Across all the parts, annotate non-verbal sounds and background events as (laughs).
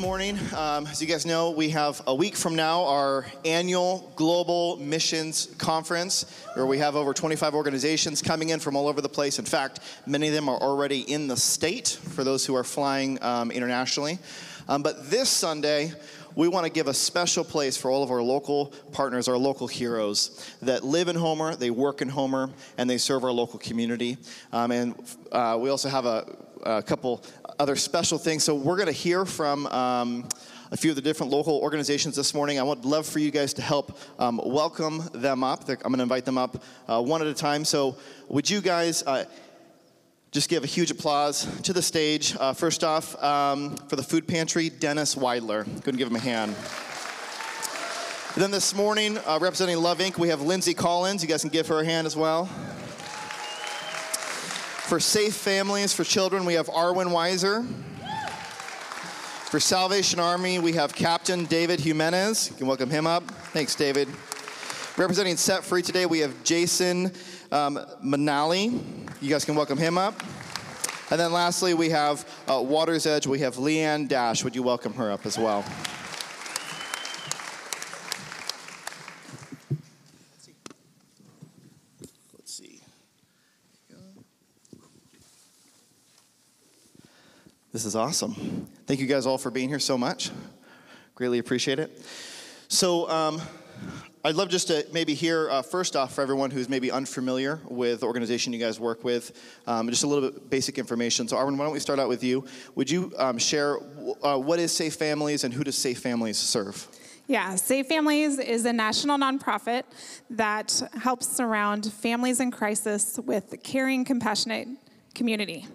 Morning, um, as you guys know, we have a week from now our annual Global Missions Conference, where we have over 25 organizations coming in from all over the place. In fact, many of them are already in the state for those who are flying um, internationally. Um, but this Sunday, we want to give a special place for all of our local partners, our local heroes that live in Homer, they work in Homer, and they serve our local community. Um, and uh, we also have a, a, couple other special things. So we're going to hear from. Um, a few of the different local organizations this morning. I would love for you guys to help um, welcome them up. I'm going to invite them up uh, one at a time. So, would you guys uh, just give a huge applause to the stage. Uh, first off, um, for the food pantry, Dennis Weidler. Couldn't give him a hand. And then this morning, uh, representing Love Inc., we have Lindsay Collins. You guys can give her a hand as well. For Safe Families for Children, we have Arwen Weiser. For Salvation Army, we have Captain David Jimenez. You can welcome him up. Thanks, David. Representing Set Free today, we have Jason um, Manali. You guys can welcome him up. And then lastly, we have uh, Water's Edge. We have Leanne Dash. Would you welcome her up as well? Let's see. This is awesome. Thank you guys all for being here so much. Greatly appreciate it. So, um, I'd love just to maybe hear uh, first off for everyone who's maybe unfamiliar with the organization you guys work with, um, just a little bit basic information. So, Arwen, why don't we start out with you? Would you um, share uh, what is Safe Families and who does Safe Families serve? Yeah, Safe Families is a national nonprofit that helps surround families in crisis with caring, compassionate community.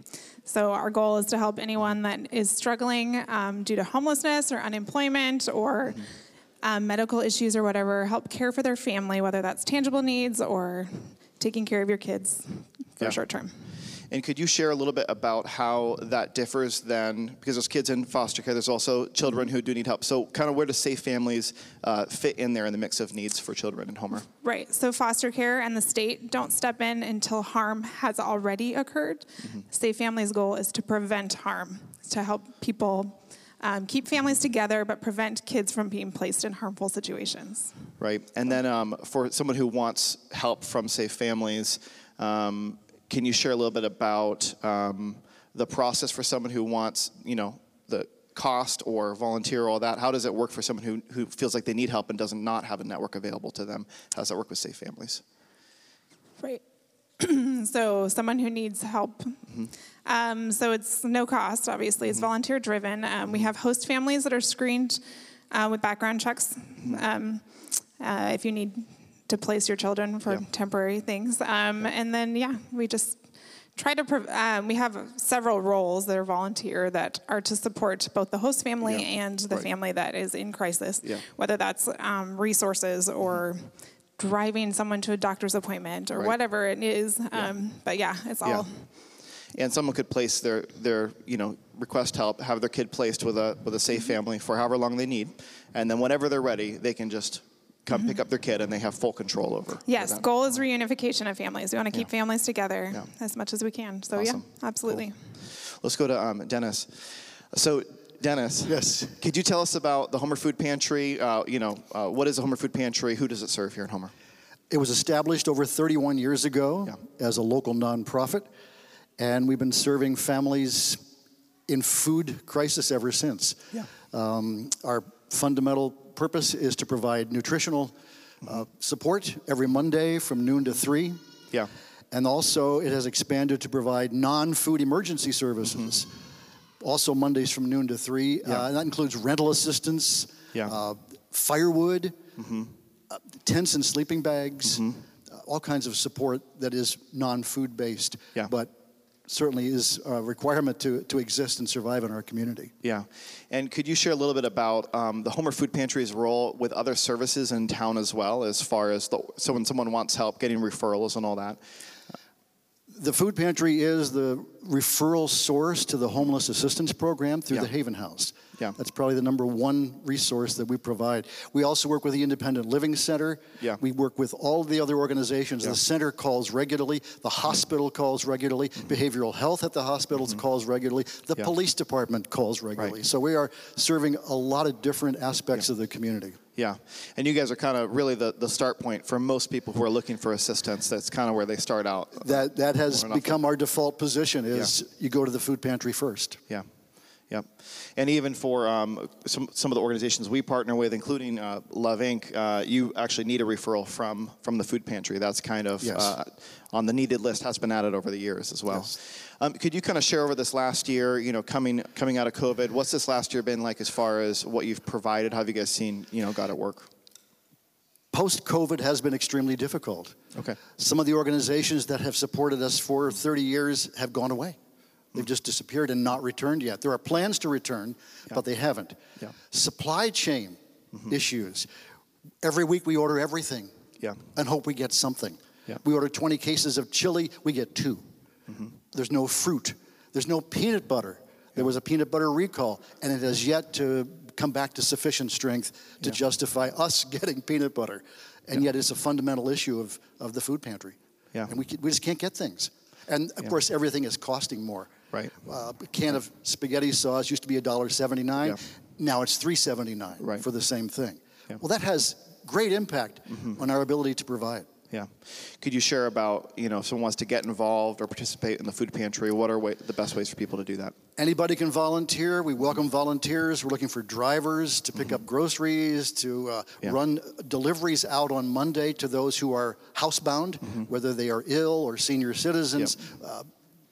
So, our goal is to help anyone that is struggling um, due to homelessness or unemployment or um, medical issues or whatever, help care for their family, whether that's tangible needs or taking care of your kids for yeah. short term. And could you share a little bit about how that differs then? Because there's kids in foster care, there's also children who do need help. So, kind of where do safe families uh, fit in there in the mix of needs for children in Homer? Right. So, foster care and the state don't step in until harm has already occurred. Mm-hmm. Safe families' goal is to prevent harm, to help people um, keep families together, but prevent kids from being placed in harmful situations. Right. And then um, for someone who wants help from Safe Families, um, can you share a little bit about um, the process for someone who wants, you know, the cost or volunteer, all that? How does it work for someone who, who feels like they need help and does not have a network available to them? How does that work with Safe Families? Right. (clears throat) so someone who needs help. Mm-hmm. Um, so it's no cost, obviously. It's mm-hmm. volunteer driven. Um, we have host families that are screened uh, with background checks. Mm-hmm. Um, uh, if you need to place your children for yeah. temporary things, um, and then yeah, we just try to. Prov- um, we have several roles that are volunteer that are to support both the host family yeah. and the right. family that is in crisis. Yeah. Whether that's um, resources or mm-hmm driving someone to a doctor's appointment or right. whatever it is. Um, but yeah, it's all. Yeah. And someone could place their, their, you know, request help, have their kid placed with a with a safe mm-hmm. family for however long they need, and then whenever they're ready, they can just come mm-hmm. pick up their kid and they have full control over. Yes, goal is reunification of families. We want to keep yeah. families together yeah. as much as we can. So awesome. yeah, absolutely. Cool. Let's go to um, Dennis. So Dennis. Yes. Could you tell us about the Homer Food Pantry? Uh, you know, uh, what is the Homer Food Pantry? Who does it serve here in Homer? It was established over 31 years ago yeah. as a local nonprofit, and we've been serving families in food crisis ever since. Yeah. Um, our fundamental purpose is to provide nutritional uh, support every Monday from noon to 3. Yeah. And also, it has expanded to provide non food emergency services. Mm-hmm also Mondays from noon to 3. Yeah. Uh, that includes rental assistance, yeah. uh, firewood, mm-hmm. uh, tents and sleeping bags, mm-hmm. Uh, all kinds of support that is non food based, yeah. but certainly is a requirement to, to exist and survive in our community. Yeah. And could you share a little bit about um, the Homer Food Pantry's role with other services in town as well, as far as the, so when someone wants help getting referrals and all that? The food pantry is the referral source to the homeless assistance program through Yeah. the Haven House. Yeah. That's probably the number one resource that we provide. We also work with the Independent Living Center. Yeah. We work with all the other organizations. Yeah. The center calls regularly, the hospital calls regularly, behavioral health at the hospitals calls regularly, the Mm-hmm. Yeah. police department calls regularly. Right. So we are serving a lot of different aspects of the community. Yeah, and you guys are kind of really the, the start point for most people who are looking for assistance. That's kind of where they start out. That, that has become our default position is you go to the food pantry first. Yeah, yep. And even for um, some some of the organizations we partner with, including uh, Love Inc., uh, you actually need a referral from from the food pantry. That's kind of Yes. uh, on the needed list. Has been added over the years as well. Yes. Um, could you kind of share over this last year? You know, coming coming out of COVID, what's this last year been like as far as what you've provided? How have you guys seen you know God at work? Post COVID has been extremely difficult. Okay. Some of the organizations that have supported us for 30 years have gone away. They've just disappeared and not returned yet. There are plans to return, but they haven't. Yeah. Mm-hmm. Supply chain issues. Every week we order everything Yeah. and hope we get something. Yeah. We order 20 cases of chili, we get 2 Mm-hmm. There's no fruit. There's no peanut butter. There was a peanut butter recall, and it has yet to come back to sufficient strength to Yeah. justify us (laughs) getting peanut butter. And yet it's a fundamental issue of, of the food pantry. Yeah. And we, we just can't get things. And of Yeah. course, everything is costing more. Right. Uh, a can of spaghetti sauce used to be $1.79. Yeah. Now it's $3.79 Right. for the same thing. Yeah. Well, that has great impact on our ability to provide. Yeah. Could you share about, you know, if someone wants to get involved or participate in the food pantry, what are way, the best ways for people to do that? Anybody can volunteer. We welcome volunteers. We're looking for drivers to pick up groceries, to uh, Yeah. run deliveries out on Monday to those who are housebound, whether they are ill or senior citizens. Uh,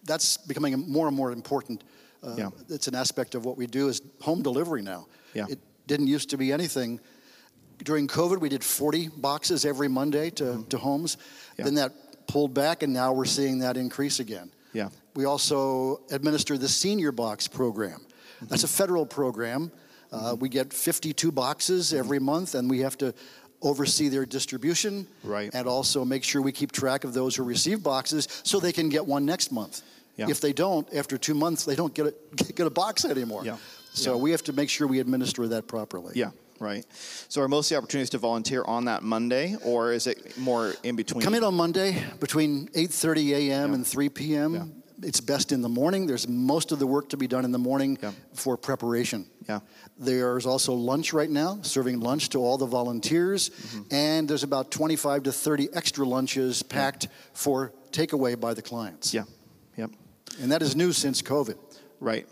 that's becoming more and more important. Uh, Yeah. It's an aspect of what we do is home delivery now. Yeah. It didn't used to be anything. During COVID, we did 40 boxes every Monday to, to homes. Mm-hmm. Yeah. Then that pulled back, and now we're seeing that increase again. Yeah. We also administer the Senior Box program. That's a federal program. Uh, we get 52 boxes every month, and we have to oversee their distribution Right. and also make sure we keep track of those who receive boxes so they can get one next month. Yeah. If they don't, after two months, they don't get a, (laughs) get a box anymore. Yeah. So Yeah. we have to make sure we administer that properly. Yeah, right. So are most of the opportunities to volunteer on that Monday, or is it more in between? Come in on Monday between 8:30 a.m. And 3 p.m. Yeah. It's best in the morning. There's most of the work to be done in the morning Yeah. for preparation. Yeah. There's also lunch right now, serving lunch to all the volunteers, Mm-hmm. and there's about 25 to 30 extra lunches packed for takeaway by the clients. Yeah, yep, And that is new since COVID. right.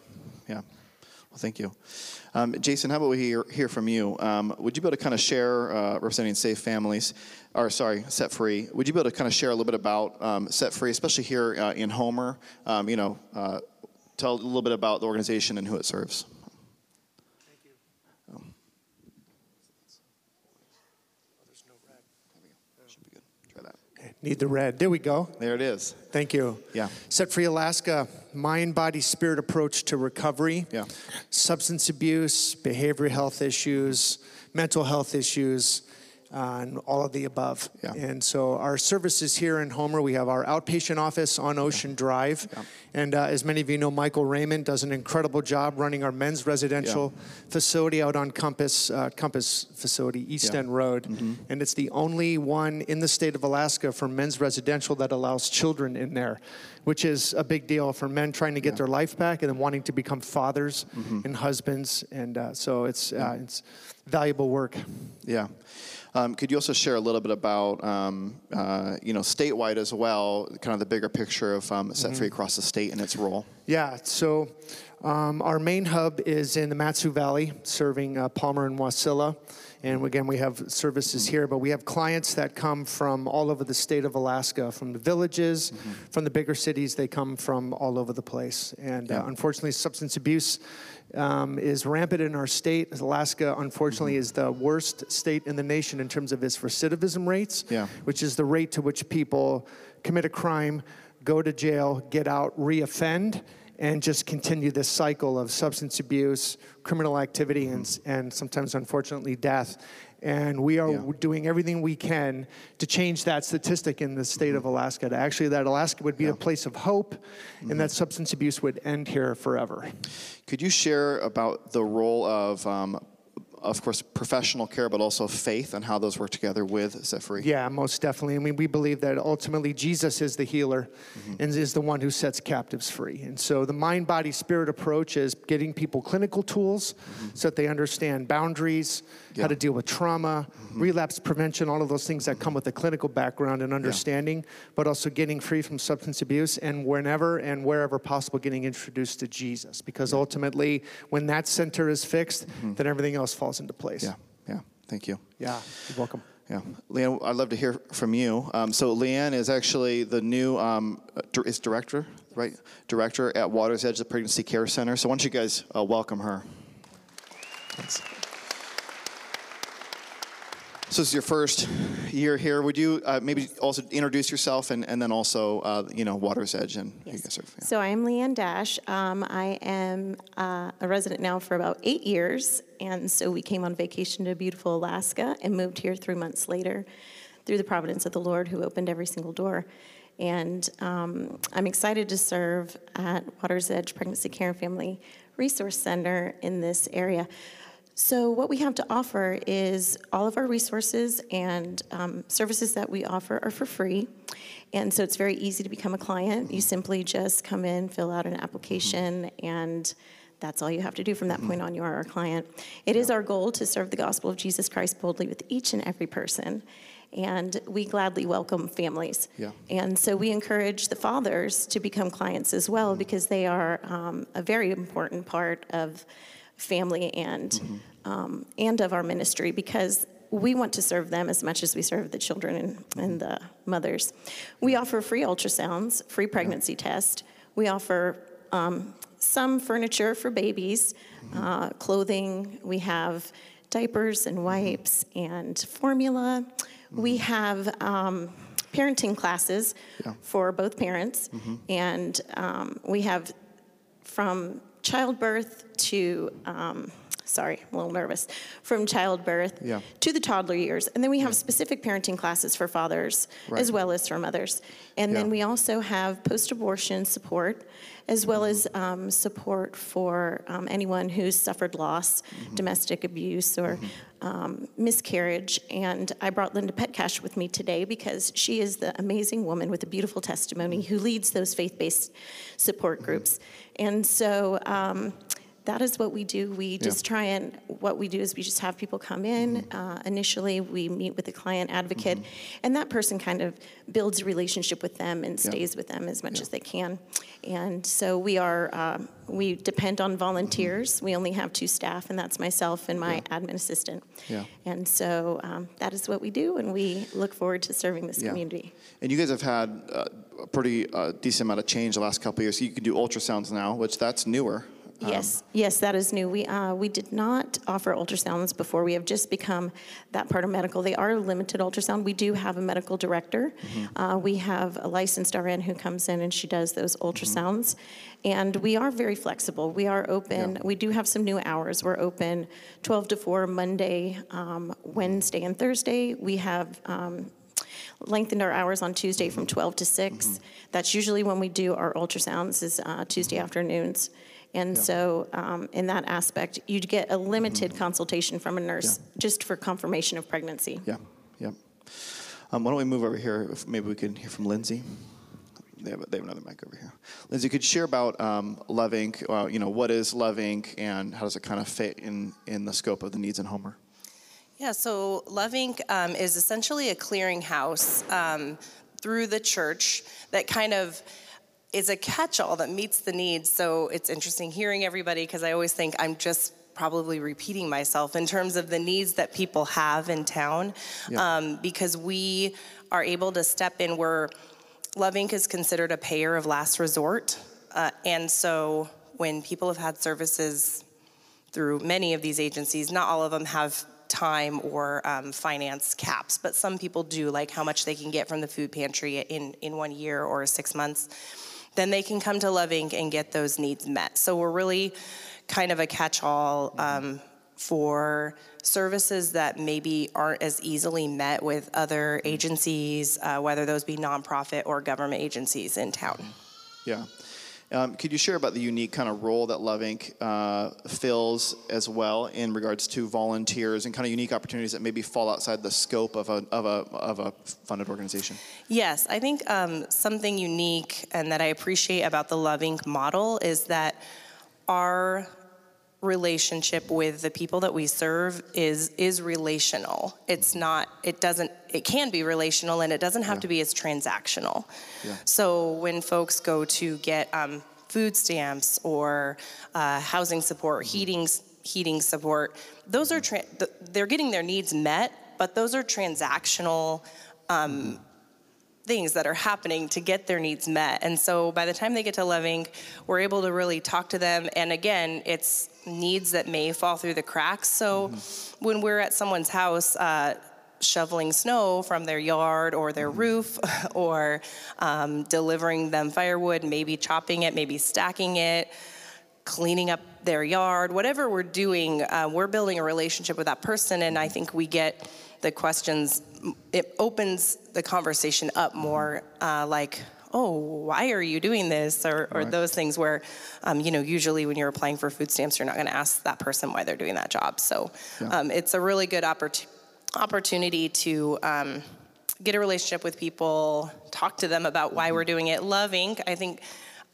Yeah. Well, thank you. Um, Jason, how about we hear, hear from you? Um, would you be able to kind of share, uh, representing Safe Families, or sorry, Set Free, would you be able to kind of share a little bit about um, Set Free, especially here uh, in Homer? Um, you know, uh, tell a little bit about the organization and who it serves. Should be good. Try that. Need the red. There we go. There it is. Thank you. Yeah. Set Free Alaska, mind, body, spirit approach to recovery. Yeah. Substance abuse, behavioral health issues, mental health issues, uh, and all of the above. Yeah. And so our services here in Homer, we have our outpatient office on Ocean Drive. Yeah. And uh, as many of you know, Michael Raymond does an incredible job running our men's residential facility out on Compass, uh, Compass facility, East Yeah. Mm-hmm. End Road. And it's the only one in the state of Alaska for men's residential that allows children in there, which is a big deal for men trying to get their life back and then wanting to become fathers Mm-hmm. and husbands. And uh, so it's, uh, it's valuable work. Yeah. Um, could you also share a little bit about, um, uh, you know, statewide as well, kind of the bigger picture of um, Set Free across the state and its role? Yeah, so um, our main hub is in the Matsu Valley, serving uh, Palmer and Wasilla. And again, we have services here, but we have clients that come from all over the state of Alaska, from the villages, from the bigger cities. They come from all over the place. And Yeah. uh, unfortunately, substance abuse um, is rampant in our state. Alaska, unfortunately, is the worst state in the nation in terms of its recidivism rates, Yeah. which is the rate to which people commit a crime, go to jail, get out, reoffend, and just continue this cycle of substance abuse, criminal activity, and, and sometimes, unfortunately, death. And we are Yeah. doing everything we can to change that statistic in the state of Alaska. To actually, that Alaska would be a place of hope, and that substance abuse would end here forever. Could you share about the role of, um, of course, professional care, but also faith and how those work together with Free? Yeah, most definitely. I mean, we believe that ultimately Jesus is the healer Mm-hmm. and is the one who sets captives free. And so the mind, body, spirit approach is getting people clinical tools so that they understand boundaries, Mm-hmm. Yeah. how to deal with trauma, relapse prevention, all of those things that come with a clinical background and understanding, but also getting free from substance abuse and whenever and wherever possible getting introduced to Jesus. Because ultimately, when that center is fixed, then everything else falls into place. Yeah, yeah. Thank you. Yeah, you're welcome. Yeah, Leanne, I'd love to hear from you. Um, so Leanne is actually the new um, uh, is director, right? Director at Waters Edge, the Pregnancy Care Center. So why don't you guys uh, welcome her? Thanks. So this is your first year here. Would you uh, maybe also introduce yourself and, and then also, uh, you know, Waters Edge and who you guys serve? Yeah. So I am Leanne Dash. Um, I am uh, a resident now for about eight years, and so we came on vacation to beautiful Alaska and moved here three months later through the providence of the Lord who opened every single door. And um, I'm excited to serve at Water's Edge Pregnancy Care and Family Resource Center in this area. So, what we have to offer is all of our resources and um, services that we offer are for free. And so, it's very easy to become a client. You simply just come in, fill out an application, and that's all you have to do from that point on. You are our client. It is our goal to serve the gospel of Jesus Christ boldly with each and every person. And we gladly welcome families. Yeah. And so we encourage the fathers to become clients as well because they are um, a very important part of family and um, and of our ministry because we want to serve them as much as we serve the children and, and the mothers. We offer free ultrasounds, free pregnancy test. We offer um, some furniture for babies, uh, clothing. We have diapers and wipes and formula. We have um, parenting classes Yeah. for both parents, and um, we have from childbirth to um, sorry i'm a little nervous from childbirth Yeah. to the toddler years. And then we have specific parenting classes for fathers Right. as well as for mothers. And then we also have post-abortion support as well as um, support for um, anyone who's suffered loss domestic abuse or um, miscarriage. And i brought linda petcash with me today because she is the amazing woman with a beautiful testimony who leads those faith-based support groups and so um, that is what we do. We just try and what we do is we just have people come in. Uh, initially, we meet with the client advocate, and that person kind of builds a relationship with them and stays with them as much as they can. And so we are um, we depend on volunteers. We only have two staff, and that's myself and my admin assistant. Yeah. And so um, that is what we do, and we look forward to serving this Yeah. community. And you guys have had uh, a pretty uh, decent amount of change the last couple of years. You can do ultrasounds now, which that's newer. Um, Yes, yes, that is new. We, uh, we did not offer ultrasounds before. We have just become that part of medical. They are limited ultrasound. We do have a medical director. Uh, we have a licensed RN who comes in and she does those ultrasounds. And we are very flexible. We are open. Yeah. We do have some new hours. We're open 12 to 4 Monday, um, Wednesday, and Thursday. We have um, lengthened our hours on Tuesday from 12 to 6. That's usually when we do our ultrasounds is uh, Tuesday afternoons. And so in in that aspect, you'd get a limited consultation from a nurse just for confirmation of pregnancy. Yeah, yeah. Um, why don't we move over here? If maybe we can hear from Lindsay. They have, they have another mic over here. Lindsay, could you share about um, Love Inc? Uh, you know, what is Love Inc. and how does it kind of fit in, in the scope of the needs in Homer? Yeah, so Love Inc. Um, is essentially a clearinghouse um, through the church that kind of is a catch-all that meets the needs. So it's interesting hearing everybody because I always think I'm just probably repeating myself in terms of the needs that people have in town Yeah. um, because we are able to step in where Love Inc. is considered a payer of last resort. Uh, and so when people have had services through many of these agencies. Not all of them have time or um, finance caps, but some people do, like how much they can get from the food pantry in, in one year or six months. then they can come to Love Inc. and get those needs met. So we're really kind of a catch all um, for services that maybe aren't as easily met with other agencies, uh, whether those be nonprofit or government agencies in town. Yeah. Um, could you share about the unique kind of role that Love Inc. Uh, fills as well in regards to volunteers and kind of unique opportunities that maybe fall outside the scope of a, of a, of a funded organization? Yes, I think um, something unique and that I appreciate about the Love Inc. model is that our relationship with the people that we serve is is relational. It's not. It doesn't. It can be relational, and it doesn't have Yeah. to be as transactional. Yeah. So when folks go to get um, food stamps or uh, housing support, Mm-hmm. heating heating support, those are tra- th- they're getting their needs met, but those are transactional. Um, things that are happening to get their needs met. And so by the time they get to Love Inc., we're able to really talk to them. And again, it's needs that may fall through the cracks. So when we're at someone's house, uh, shoveling snow from their yard or their roof, (laughs) or um, delivering them firewood, maybe chopping it, maybe stacking it, cleaning up their yard, whatever we're doing, uh, we're building a relationship with that person. And I think we get the questions, it opens the conversation up more uh, like, oh, why are you doing this? Or, or Right. those things where, um, you know, usually when you're applying for food stamps, you're not going to ask that person why they're doing that job. So Yeah. um, it's a really good oppor- opportunity to um, get a relationship with people, talk to them about why we're doing it. Love Inc., I think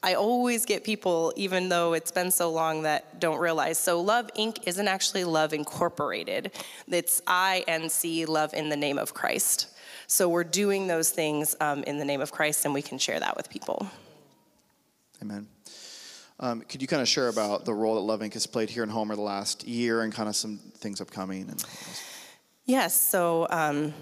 I always get people, even though it's been so long, that don't realize. So Love Inc. isn't actually Love Incorporated. It's INC, Love in the Name of Christ. So we're doing those things um, in the name of Christ, and we can share that with people. Amen. Um, could you kind of share about the role that Love Inc. has played here in Homer the last year and kind of some things upcoming? And Yes, so um,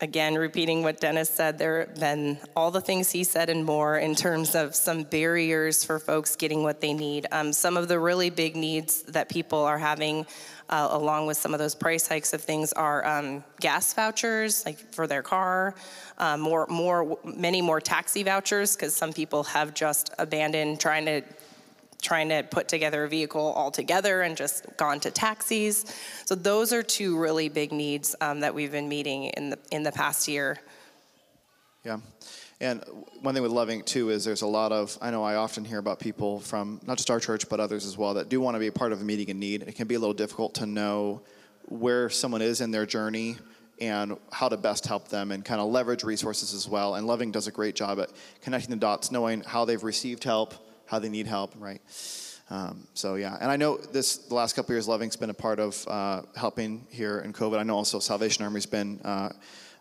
again, repeating what Dennis said, there have been all the things he said and more in terms of some barriers for folks getting what they need. Um, some of the really big needs that people are having, uh, along with some of those price hikes of things, are um, gas vouchers, like for their car, uh, more, more, many more taxi vouchers, because some people have just abandoned trying to trying to put together a vehicle altogether and just gone to taxis. So those are two really big needs um, that we've been meeting in the in the past year. yeah. And one thing with Love Inc. too is there's a lot of, I know I often hear about people from not just our church, but others as well, that do want to be a part of a meeting in need. It can be a little difficult to know where someone is in their journey and how to best help them and kind of leverage resources as well. And Love Inc. does a great job at connecting the dots, knowing how they've received help, how they need help, right? Um, so yeah, and I know this the last couple years, Love Inc.'s been a part of uh, helping here in COVID. I know also Salvation Army's been uh,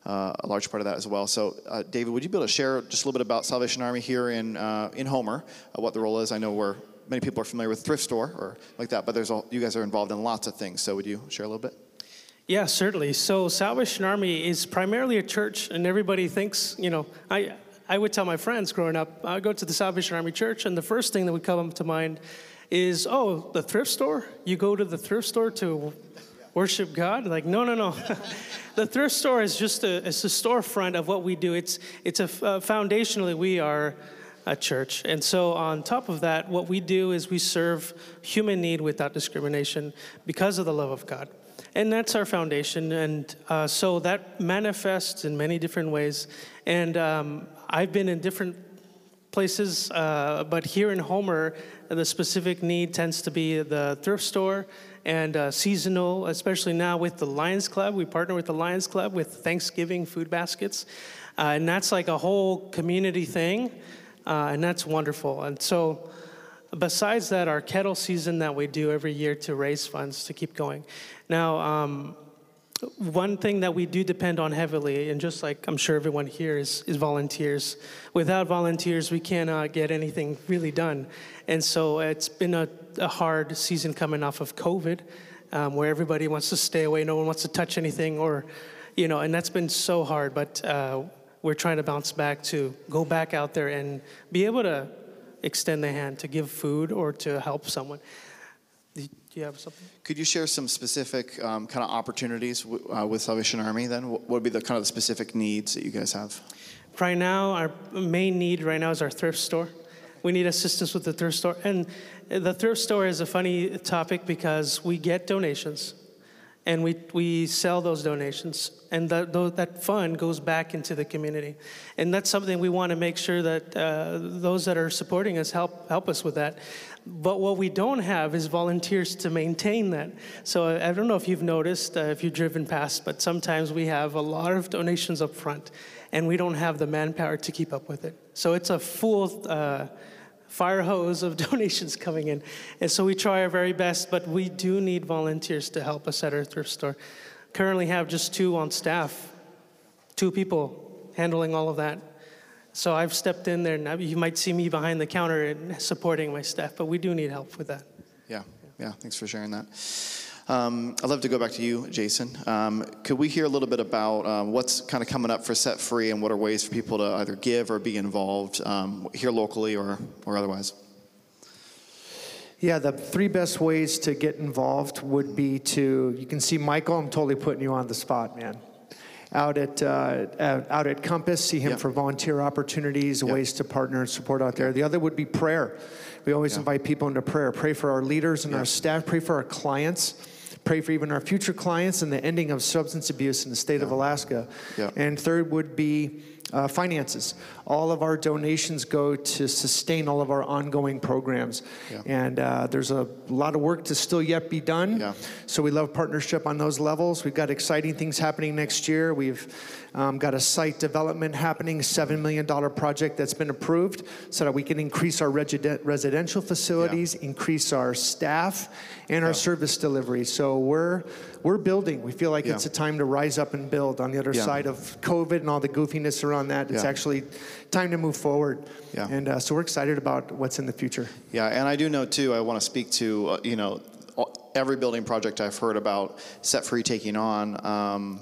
uh, a large part of that as well. So uh, David, would you be able to share just a little bit about Salvation Army here in uh, in Homer, uh, what the role is? I know we're many people are familiar with thrift store or like that, but there's all, you guys are involved in lots of things. So would you share a little bit? Yeah, certainly. So Salvation Army is primarily a church, and everybody thinks, you know, I, I would tell my friends growing up, I go to the Salvation Army church, and the first thing that would come to mind is, oh, the thrift store? You go to the thrift store to worship God? Like, no, no, no. (laughs) the thrift store is just a, it's a storefront of what we do. It's, it's a, uh, foundationally, we are a church. And so, on top of that, what we do is we serve human need without discrimination because of the love of God. And that's our foundation. And uh, so that manifests in many different ways. And um, I've been in different places, uh, but here in Homer, the specific need tends to be the thrift store and uh, seasonal, especially now with the Lions Club. We partner with the Lions Club with Thanksgiving food baskets. Uh, and that's like a whole community thing. Uh, and that's wonderful. And so, besides that, our kettle season that we do every year to raise funds to keep going. Now, um, one thing that we do depend on heavily, and just like I'm sure everyone here, is, is volunteers. Without volunteers, we cannot get anything really done. And so it's been a, a hard season coming off of COVID, um, where everybody wants to stay away, no one wants to touch anything, or, you know, and that's been so hard. But uh, we're trying to bounce back to go back out there and be able to extend the hand to give food or to help someone. Do you have something? Could you share some specific um, kind of opportunities w- uh, with Salvation Army? Then, what would be the kind of the specific needs that you guys have? Right now, our main need right now is our thrift store. We need assistance with the thrift store. And the thrift store is a funny topic because we get donations and we, we sell those donations and that, that fund goes back into the community. And that's something we want to make sure that uh, those that are supporting us help, help us with that. But what we don't have is volunteers to maintain that. So i don't know if you've noticed uh, if you've driven past but sometimes we have a lot of donations up front and we don't have the manpower to keep up with it. So it's a full uh, fire hose of (laughs) donations coming in. And so we try our very best, but we do need volunteers to help us at our thrift store. Currently have just two on staff, two people handling all of that. So I've stepped in there, and you might see me behind the counter and supporting my staff, but we do need help with that. Yeah, yeah, thanks for sharing that. Um, I'd love to go back to you, Jason. Um, could we hear a little bit about um, what's kind of coming up for Set Free and what are ways for people to either give or be involved um, here locally or, or otherwise? Yeah, the three best ways to get involved would be to, you can see Michael, I'm totally putting you on the spot, man. Out at, uh, out at Compass, see him for volunteer opportunities, ways to partner and support out there. The other would be prayer. We always invite people into prayer. Pray for our leaders and our staff, pray for our clients pray for even our future clients and the ending of substance abuse in the state yeah. of Alaska. Yeah. And third would be uh, finances. All of our donations go to sustain all of our ongoing programs. Yeah. And uh, there's a lot of work to still yet be done. Yeah. So we love partnership on those levels. We've got exciting things happening next year. We've um, got a site development happening, $7 million project that's been approved so that we can increase our residential facilities, yeah. increase our staff, and our service delivery. So we're we're building. We feel like yeah. it's a time to rise up and build on the other yeah. side of COVID and all the goofiness around that. It's actually time to move forward. Yeah. And uh, so we're excited about what's in the future. Yeah, and I do know too, I want to speak to, uh, you know, every building project I've heard about Set Free taking on. Um,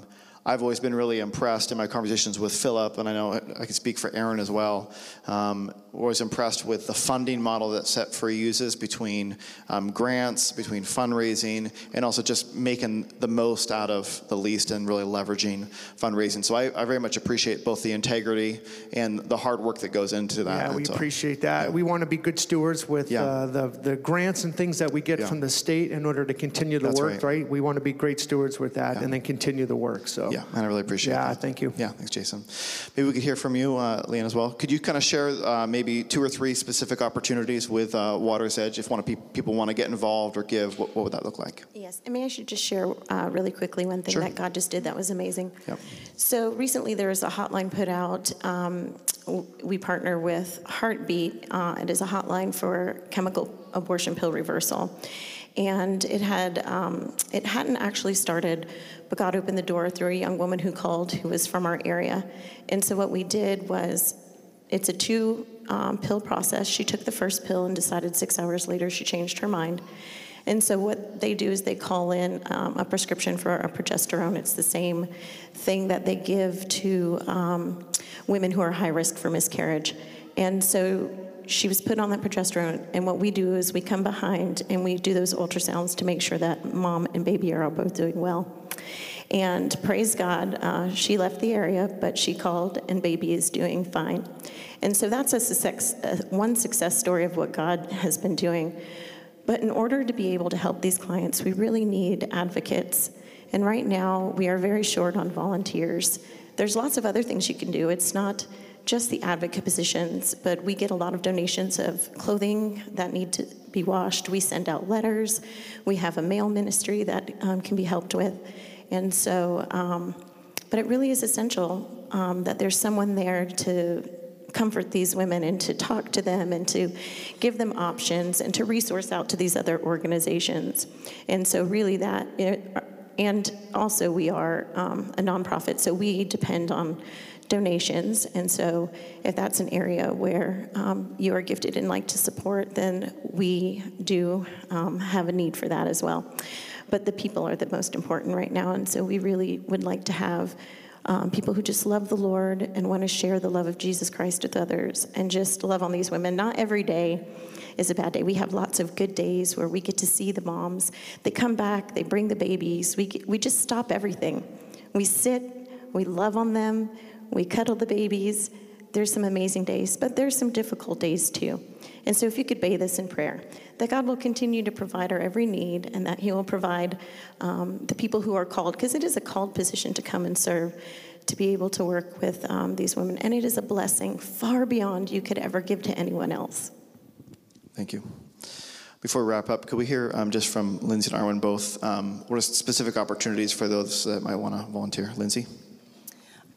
I've always been really impressed in my conversations with Philip, and I know I can speak for Aaron as well. Um, was impressed with the funding model that Set Free uses between um, grants, between fundraising, and also just making the most out of the least and really leveraging fundraising. So I, I very much appreciate both the integrity and the hard work that goes into that. Yeah, we so, appreciate that. Yeah. We want to be good stewards with yeah. uh, the, the grants and things that we get yeah. from the state in order to continue the That's work, right. right. We want to be great stewards with that and then continue the work. So Yeah, and I really appreciate yeah, that. Yeah, thank you. Yeah, thanks, Jason. Maybe we could hear from you, uh, Leanne, as well. Could you kind of share uh, maybe maybe two or three specific opportunities with uh, Water's Edge if pe- people want to get involved or give? What, what, would that look like? Yes, I mean, I should just share uh, really quickly one thing sure. that God just did that was amazing. Yep. So recently there was a hotline put out. Um, we partner with Heartbeat. Uh, it is a hotline for chemical abortion pill reversal and it had um, it hadn't actually started but god opened the door through a young woman who called who was from our area and so what we did was it's a two um, pill process. She took the first pill and decided six hours later she changed her mind. And so what they do is they call in um, a prescription for a progesterone. It's the same thing that they give to um, women who are high risk for miscarriage. And so she was put on that progesterone. And what we do is we come behind and we do those ultrasounds to make sure that mom and baby are both doing well. And praise God, uh, she left the area, but she called, and baby is doing fine. And so that's a success, uh, one success story of what God has been doing. But in order to be able to help these clients, we really need advocates. And right now, we are very short on volunteers. There's lots of other things you can do. It's not just the advocate positions, but we get a lot of donations of clothing that need to be washed. We send out letters. We have a mail ministry that um, can be helped with. And so, um, but it really is essential um, that there's someone there to comfort these women and to talk to them and to give them options and to resource out to these other organizations. And so, really, that, it, and also, we are um, a nonprofit, so we depend on donations. And so, if that's an area where um, you are gifted and like to support, then we do um, have a need for that as well but the people are the most important right now. And so we really would like to have um, people who just love the Lord and want to share the love of Jesus Christ with others and just love on these women. Not every day is a bad day. We have lots of good days where we get to see the moms. They come back, they bring the babies. We, we just stop everything. We sit, we love on them, we cuddle the babies, there's some amazing days, but there's some difficult days too. And so, if you could bathe us in prayer, that God will continue to provide our every need and that He will provide um, the people who are called, because it is a called position to come and serve, to be able to work with um, these women. And it is a blessing far beyond you could ever give to anyone else. Thank you. Before we wrap up, could we hear um, just from Lindsay and Arwen both um, what are specific opportunities for those that might want to volunteer? Lindsay?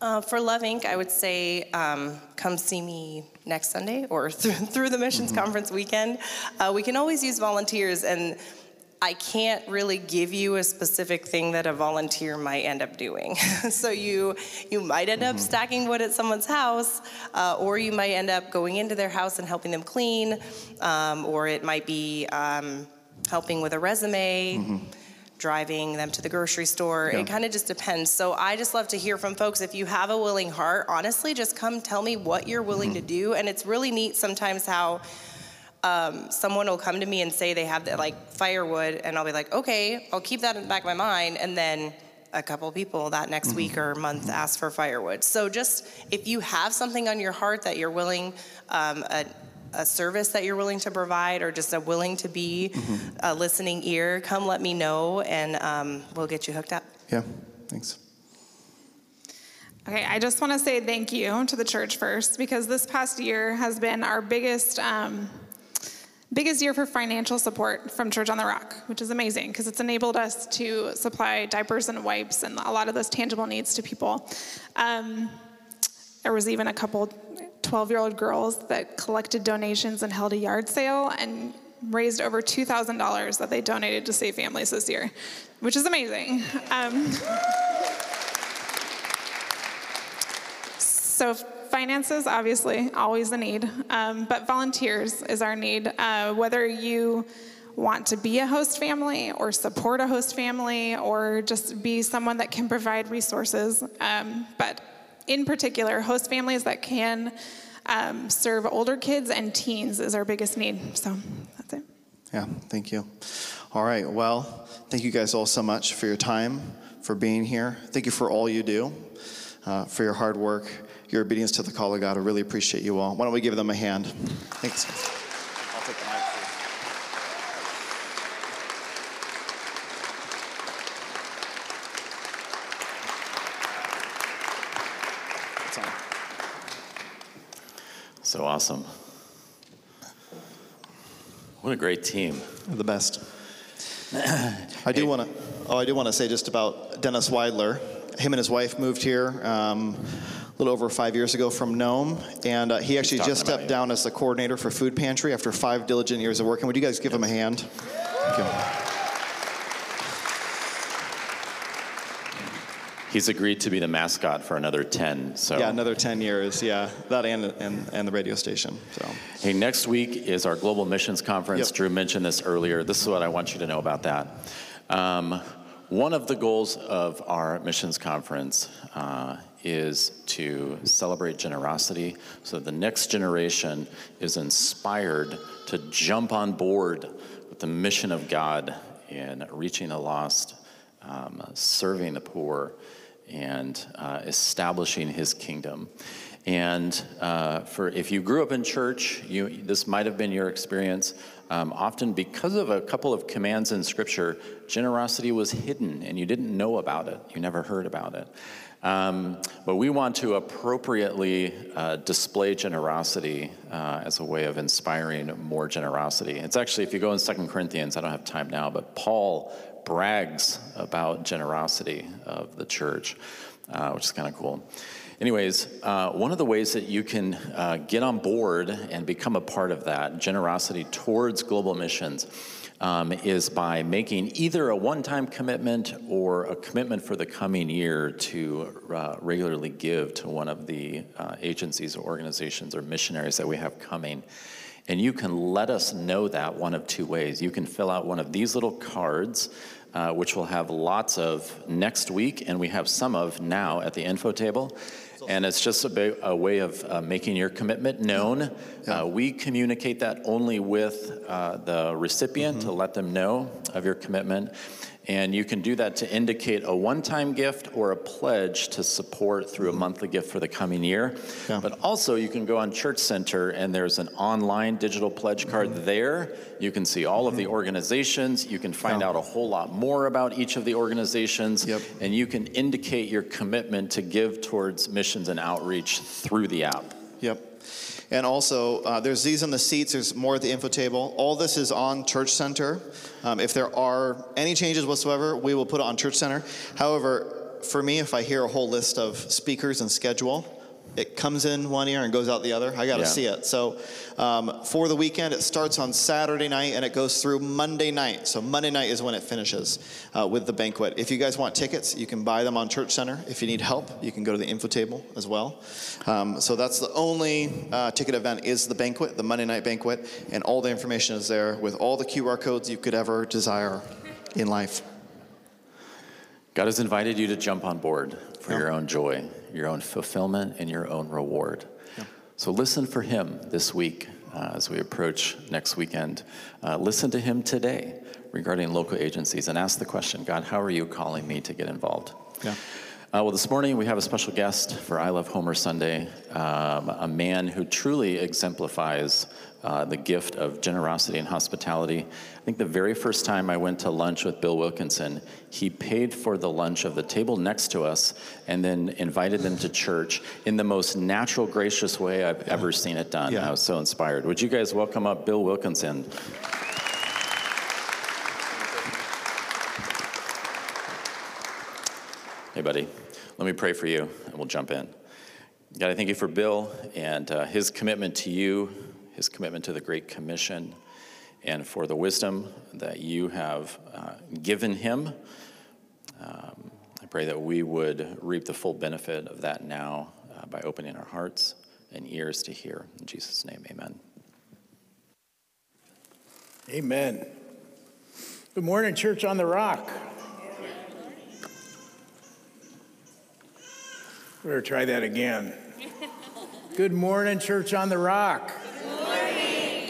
Uh, for Love Inc., I would say um, come see me next Sunday or (laughs) through, through the missions mm-hmm. conference weekend. Uh, we can always use volunteers, and I can't really give you a specific thing that a volunteer might end up doing. (laughs) so you you might end up mm-hmm. stacking wood at someone's house, uh, or you might end up going into their house and helping them clean, um, or it might be um, helping with a resume. Mm-hmm driving them to the grocery store. Yeah. It kind of just depends. So I just love to hear from folks. If you have a willing heart, honestly, just come tell me what you're willing mm-hmm. to do. And it's really neat sometimes how um, someone will come to me and say they have the, like firewood, and I'll be like, okay, I'll keep that in the back of my mind. And then a couple people that next mm-hmm. week or month ask for firewood. So just if you have something on your heart that you're willing, um, a, a service that you're willing to provide or just a willing to be mm-hmm. a listening ear, come let me know and um, we'll get you hooked up. Yeah, thanks. Okay, I just want to say thank you to the church first because this past year has been our biggest. Um, biggest year for financial support from Church on the Rock, which is amazing because it's enabled us to supply diapers and wipes and a lot of those tangible needs to people. Um, there was even a couple 12 year old girls that collected donations and held a yard sale and raised over $2,000 that they donated to Safe Families this year, which is amazing. Um, so, finances, obviously, always a need, um, but volunteers is our need. Uh, whether you want to be a host family or support a host family or just be someone that can provide resources, um, but in particular, host families that can um, serve older kids and teens is our biggest need. So that's it. Yeah, thank you. All right, well, thank you guys all so much for your time, for being here. Thank you for all you do, uh, for your hard work, your obedience to the call of God. I really appreciate you all. Why don't we give them a hand? Thanks. So awesome. What a great team. The best. (clears throat) I do want to. Oh, I do want to say just about Dennis Weidler. Him and his wife moved here um, a little over five years ago from Nome, and uh, he actually just stepped down as the coordinator for Food Pantry after five diligent years of working. Would you guys give him a hand? Thank you. He's agreed to be the mascot for another 10. So Yeah, another 10 years. Yeah, that and, and, and the radio station. So Hey, next week is our Global Missions Conference. Yep. Drew mentioned this earlier. This is what I want you to know about that. Um, one of the goals of our missions conference uh, is to celebrate generosity so the next generation is inspired to jump on board with the mission of God in reaching the lost, um, serving the poor, and uh, establishing his kingdom. And uh, for if you grew up in church, you, this might have been your experience. Um, often, because of a couple of commands in Scripture, generosity was hidden and you didn't know about it. You never heard about it. Um, but we want to appropriately uh, display generosity uh, as a way of inspiring more generosity. It's actually, if you go in Second Corinthians, I don't have time now, but Paul brags about generosity of the church, uh, which is kind of cool. Anyways, uh, one of the ways that you can uh, get on board and become a part of that generosity towards global missions um, is by making either a one time commitment or a commitment for the coming year to uh, regularly give to one of the uh, agencies or organizations or missionaries that we have coming. And you can let us know that one of two ways. You can fill out one of these little cards, uh, which will have lots of next week, and we have some of now at the info table. And it's just a, a way of uh, making your commitment known. Uh, we communicate that only with uh, the recipient mm-hmm. to let them know of your commitment. And you can do that to indicate a one time gift or a pledge to support through a monthly gift for the coming year. Yeah. But also, you can go on Church Center and there's an online digital pledge card Mm-hmm. there. You can see all of the organizations. You can find Yeah. out a whole lot more about each of the organizations. Yep. And you can indicate your commitment to give towards missions and outreach through the app. Yep. And also, uh, there's these on the seats. There's more at the info table. All this is on Church Center. Um, if there are any changes whatsoever, we will put it on Church Center. However, for me, if I hear a whole list of speakers and schedule, it comes in one ear and goes out the other. I got to Yeah. see it. So, um, for the weekend, it starts on Saturday night and it goes through Monday night. So, Monday night is when it finishes uh, with the banquet. If you guys want tickets, you can buy them on Church Center. If you need help, you can go to the info table as well. Um, so, that's the only uh, ticket event is the banquet, the Monday night banquet, and all the information is there with all the QR codes you could ever desire in life. God has invited you to jump on board for Yeah. your own joy, your own fulfillment, and your own reward. So listen for Him this week uh, as we approach next weekend. Uh, listen to Him today regarding local agencies and ask the question God, how are you calling me to get involved? Yeah. Uh, well, this morning we have a special guest for I Love Homer Sunday, um, a man who truly exemplifies uh, the gift of generosity and hospitality. I think the very first time I went to lunch with Bill Wilkinson, he paid for the lunch of the table next to us and then invited them to church in the most natural, gracious way I've ever seen it done. Yeah. I was so inspired. Would you guys welcome up Bill Wilkinson? Hey, buddy. Let me pray for you, and we'll jump in. God, I thank you for Bill and uh, his commitment to you, his commitment to the Great Commission, and for the wisdom that you have uh, given him. Um, I pray that we would reap the full benefit of that now uh, by opening our hearts and ears to hear. In Jesus' name, amen. Amen. Good morning, Church on the Rock. We better try that again. (laughs) Good morning, Church on the Rock.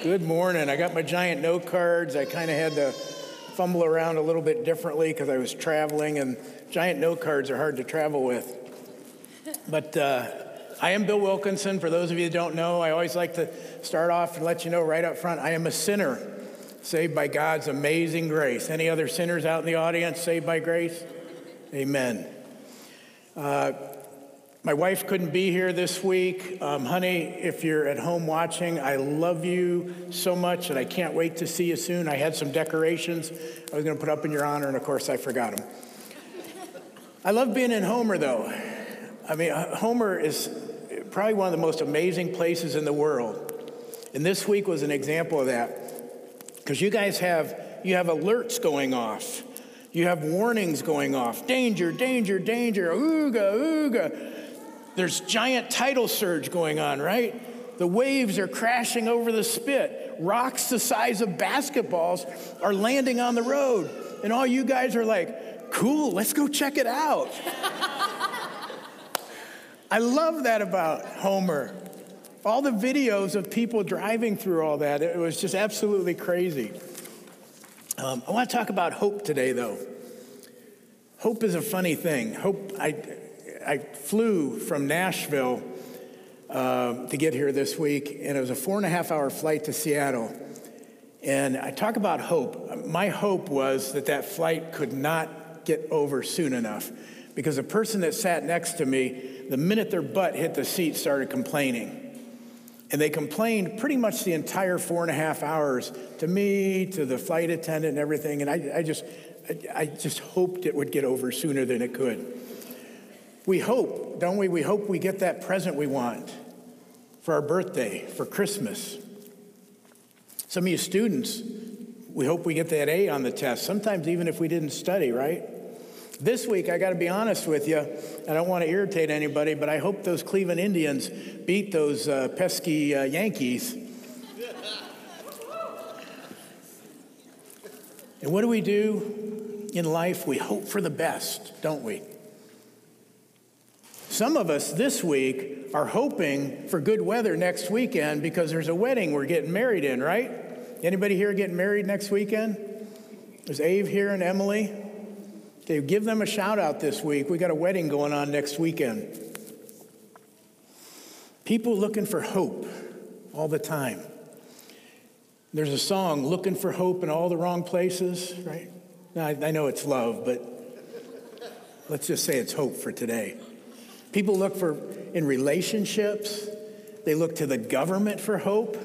Good morning. I got my giant note cards. I kind of had to fumble around a little bit differently because I was traveling, and giant note cards are hard to travel with. But uh, I am Bill Wilkinson. For those of you that don't know, I always like to start off and let you know right up front I am a sinner saved by God's amazing grace. Any other sinners out in the audience saved by grace? Amen. Uh, my wife couldn't be here this week. Um, honey, if you're at home watching, I love you so much and I can't wait to see you soon. I had some decorations I was going to put up in your honor, and of course, I forgot them. I love being in Homer, though. I mean, uh, Homer is probably one of the most amazing places in the world. And this week was an example of that. Because you guys have you have alerts going off. You have warnings going off. Danger, danger, danger. Ooga, ooga. There's giant tidal surge going on, right? The waves are crashing over the spit. Rocks the size of basketballs are landing on the road. And all you guys are like, cool, let's go check it out. (laughs) I love that about Homer. All the videos of people driving through all that, it was just absolutely crazy. Um, I want to talk about hope today, though. Hope is a funny thing. Hope, I, I flew from Nashville uh, to get here this week, and it was a four and a half hour flight to Seattle. And I talk about hope. My hope was that that flight could not get over soon enough because the person that sat next to me, the minute their butt hit the seat, started complaining. And they complained pretty much the entire four and a half hours to me, to the flight attendant, and everything. And I, I just, I, I just hoped it would get over sooner than it could. We hope, don't we? We hope we get that present we want for our birthday, for Christmas. Some of you students, we hope we get that A on the test, sometimes even if we didn't study, right? This week, I got to be honest with you, I don't want to irritate anybody, but I hope those Cleveland Indians beat those uh, pesky uh, Yankees. and what do we do in life? We hope for the best, don't we? Some of us this week are hoping for good weather next weekend because there's a wedding we're getting married in, right? Anybody here getting married next weekend? There's Ave here and Emily. Okay, give them a shout out this week. We got a wedding going on next weekend. People looking for hope all the time. There's a song, Looking for Hope in All the Wrong Places, right? Now, I, I know it's love, but let's just say it's hope for today. People look for in relationships, they look to the government for hope,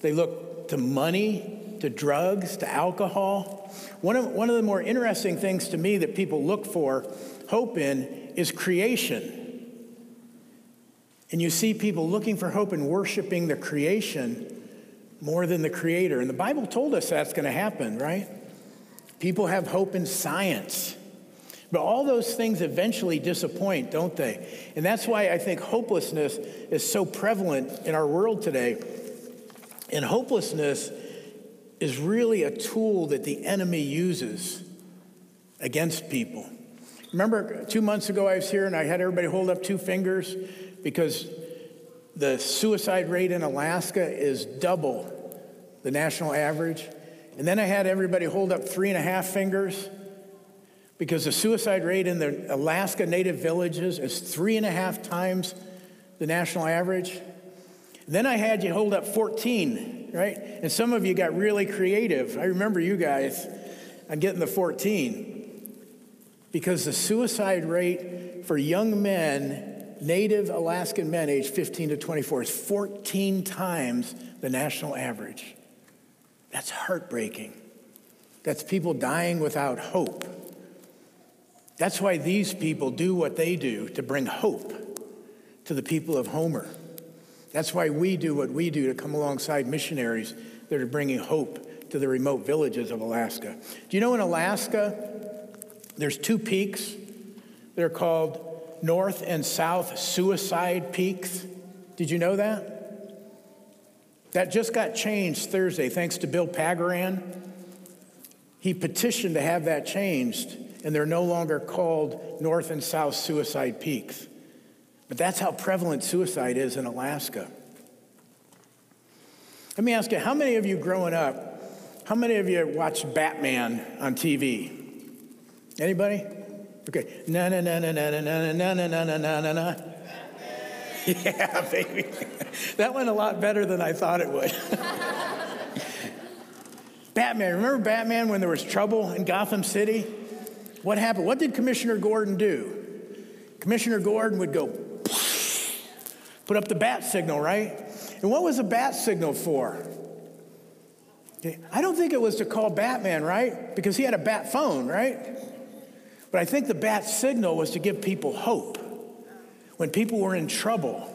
they look to money, to drugs, to alcohol. One of, one of the more interesting things to me that people look for hope in is creation. And you see people looking for hope and worshiping the creation more than the creator. And the Bible told us that's going to happen, right? People have hope in science. But all those things eventually disappoint, don't they? And that's why I think hopelessness is so prevalent in our world today. And hopelessness is really a tool that the enemy uses against people. Remember, two months ago I was here and I had everybody hold up two fingers because the suicide rate in Alaska is double the national average. And then I had everybody hold up three and a half fingers because the suicide rate in the Alaska native villages is three and a half times the national average. Then I had you hold up 14, right? And some of you got really creative. I remember you guys on getting the 14 because the suicide rate for young men native Alaskan men aged 15 to 24 is 14 times the national average. That's heartbreaking. That's people dying without hope. That's why these people do what they do to bring hope to the people of Homer. That's why we do what we do to come alongside missionaries that are bringing hope to the remote villages of Alaska. Do you know in Alaska, there's two peaks They're called North and South suicide peaks. Did you know that? That just got changed Thursday thanks to Bill Pagaran. He petitioned to have that changed, and they're no longer called North and South suicide peaks. But that's how prevalent suicide is in Alaska. Let me ask you, how many of you growing up, how many of you watched Batman on TV? Anybody? Okay. Na na na na na na na na na na na na na na. Yeah, baby. That went a lot better than I thought it would. Batman. Remember Batman when there was trouble in Gotham City? What happened? What did Commissioner Gordon do? Commissioner Gordon would go put up the bat signal, right? And what was the bat signal for? I don't think it was to call Batman, right? Because he had a bat phone, right? But I think the bat signal was to give people hope. When people were in trouble,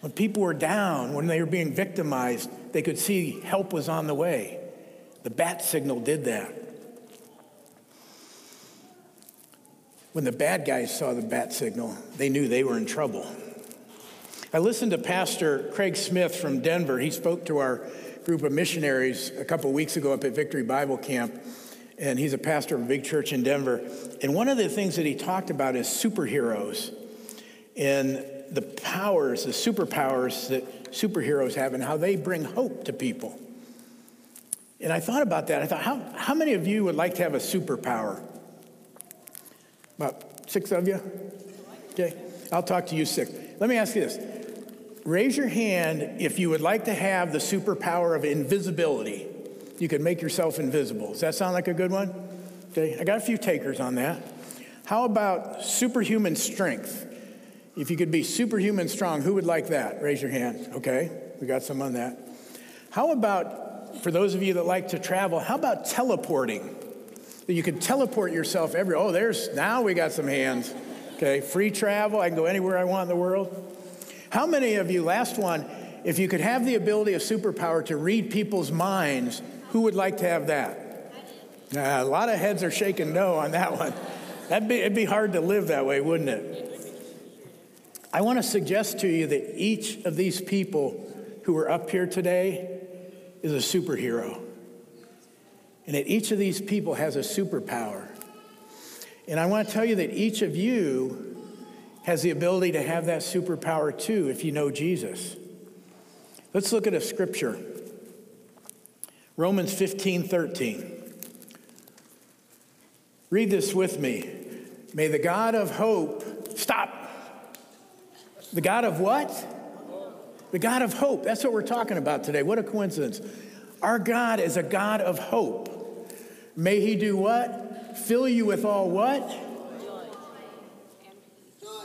when people were down, when they were being victimized, they could see help was on the way. The bat signal did that. When the bad guys saw the bat signal, they knew they were in trouble. I listened to Pastor Craig Smith from Denver. He spoke to our group of missionaries a couple weeks ago up at Victory Bible Camp and he's a pastor of a big church in Denver. And one of the things that he talked about is superheroes and the powers, the superpowers that superheroes have, and how they bring hope to people. And I thought about that. I thought, how, how many of you would like to have a superpower? About six of you? Okay, I'll talk to you six. Let me ask you this raise your hand if you would like to have the superpower of invisibility you could make yourself invisible. Does that sound like a good one? Okay, I got a few takers on that. How about superhuman strength? If you could be superhuman strong, who would like that? Raise your hand. Okay, we got some on that. How about, for those of you that like to travel, how about teleporting? That you could teleport yourself every, oh, there's, now we got some hands. Okay, free travel, I can go anywhere I want in the world. How many of you, last one, if you could have the ability of superpower to read people's minds, who would like to have that? Uh, a lot of heads are shaking no on that one. That'd be, it'd be hard to live that way, wouldn't it? I want to suggest to you that each of these people who are up here today is a superhero. And that each of these people has a superpower. And I want to tell you that each of you has the ability to have that superpower too if you know Jesus. Let's look at a scripture. Romans 15 13. Read this with me. May the God of hope, stop. The God of what? The God of hope. That's what we're talking about today. What a coincidence. Our God is a God of hope. May he do what? Fill you with all what?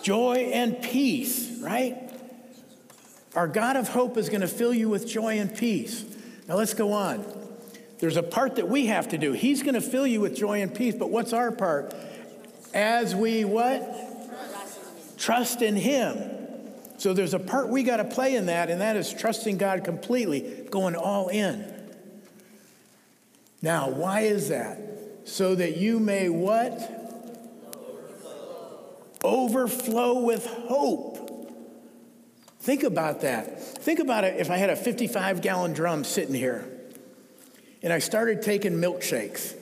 Joy and peace, right? Our God of hope is going to fill you with joy and peace. Now let's go on. There's a part that we have to do. He's going to fill you with joy and peace, but what's our part? As we what? Trust in him. So there's a part we got to play in that, and that is trusting God completely, going all in. Now, why is that? So that you may what? Overflow with hope. Think about that. Think about it if I had a 55 gallon drum sitting here and I started taking milkshakes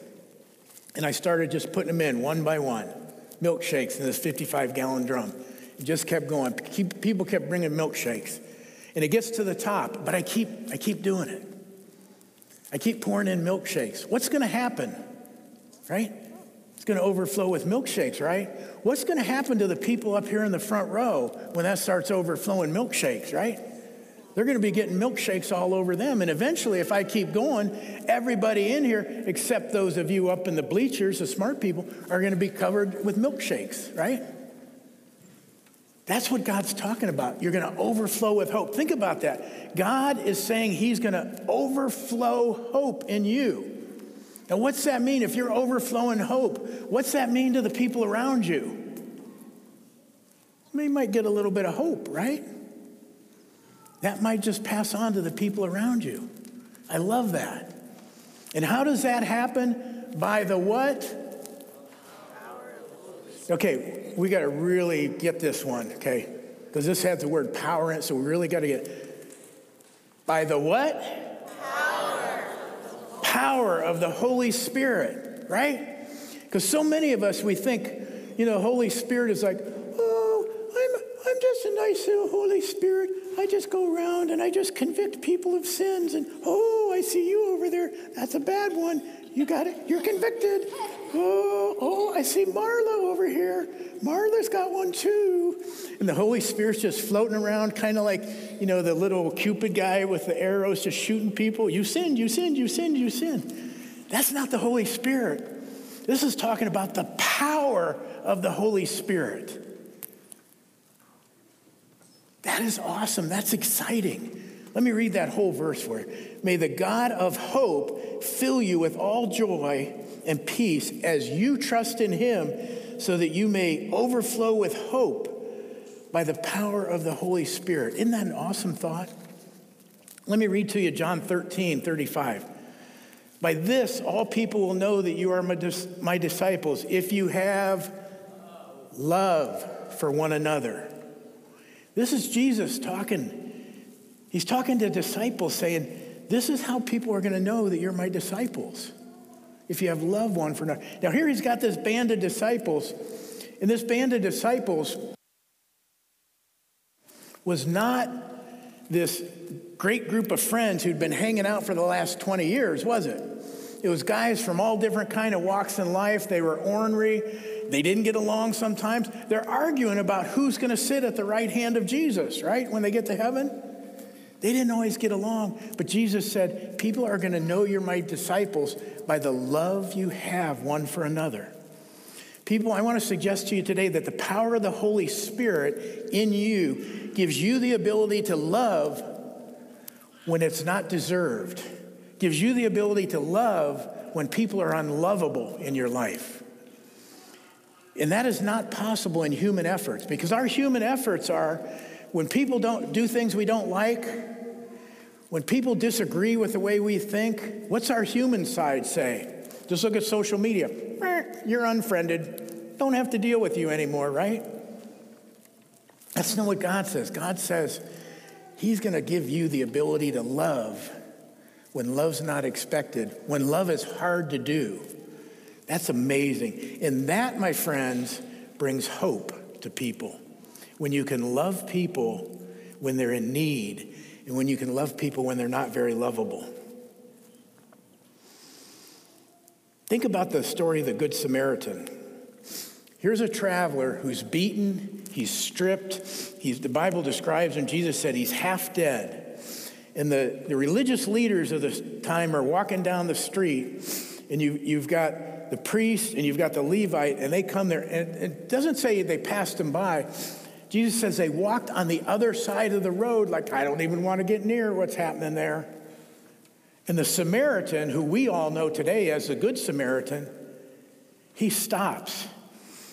and I started just putting them in one by one. Milkshakes in this 55 gallon drum. It just kept going. People kept bringing milkshakes. And it gets to the top, but I keep, I keep doing it. I keep pouring in milkshakes. What's going to happen? Right? It's going to overflow with milkshakes, right? What's going to happen to the people up here in the front row when that starts overflowing milkshakes, right? They're going to be getting milkshakes all over them. And eventually, if I keep going, everybody in here, except those of you up in the bleachers, the smart people, are going to be covered with milkshakes, right? That's what God's talking about. You're going to overflow with hope. Think about that. God is saying He's going to overflow hope in you. Now, what's that mean if you're overflowing hope? What's that mean to the people around you? They might get a little bit of hope, right? That might just pass on to the people around you. I love that. And how does that happen? By the what? Okay, we got to really get this one, okay? Because this has the word power in it, so we really got to get by the what? Power. Power of the Holy Spirit, right? Because so many of us, we think, you know, Holy Spirit is like, oh, I'm I'm just a nice little Holy Spirit. I just go around and I just convict people of sins. And oh, I see you over there. That's a bad one. You got it. You're convicted. Oh, oh, I see Marla over here. Marla's got one too. And the Holy Spirit's just floating around, kind of like, you know, the little Cupid guy with the arrows just shooting people. You sinned, you sinned, you sinned, you sinned. That's not the Holy Spirit. This is talking about the power of the Holy Spirit. That is awesome. That's exciting. Let me read that whole verse for you. May the God of hope fill you with all joy and peace as you trust in him, so that you may overflow with hope by the power of the Holy Spirit. Isn't that an awesome thought? Let me read to you John 13, 35. By this, all people will know that you are my, dis- my disciples if you have love for one another. This is Jesus talking. He's talking to disciples saying, This is how people are going to know that you're my disciples. If you have love one for another. Now, here he's got this band of disciples, and this band of disciples was not this great group of friends who'd been hanging out for the last 20 years, was it? It was guys from all different kind of walks in life. They were ornery. They didn't get along sometimes. They're arguing about who's going to sit at the right hand of Jesus, right? When they get to heaven. They didn't always get along, but Jesus said, People are going to know you're my disciples by the love you have one for another. People, I want to suggest to you today that the power of the Holy Spirit in you gives you the ability to love when it's not deserved, gives you the ability to love when people are unlovable in your life. And that is not possible in human efforts because our human efforts are when people don't do things we don't like, when people disagree with the way we think, what's our human side say? Just look at social media. Eh, you're unfriended. Don't have to deal with you anymore, right? That's not what God says. God says He's going to give you the ability to love when love's not expected, when love is hard to do. That's amazing. And that, my friends, brings hope to people. When you can love people when they're in need, and when you can love people when they're not very lovable. Think about the story of the Good Samaritan. Here's a traveler who's beaten, he's stripped, he's, the Bible describes him, Jesus said he's half dead. And the, the religious leaders of the time are walking down the street, and you, you've got the priest and you've got the Levite, and they come there, and it doesn't say they passed him by. Jesus says they walked on the other side of the road, like, I don't even want to get near what's happening there. And the Samaritan, who we all know today as the Good Samaritan, he stops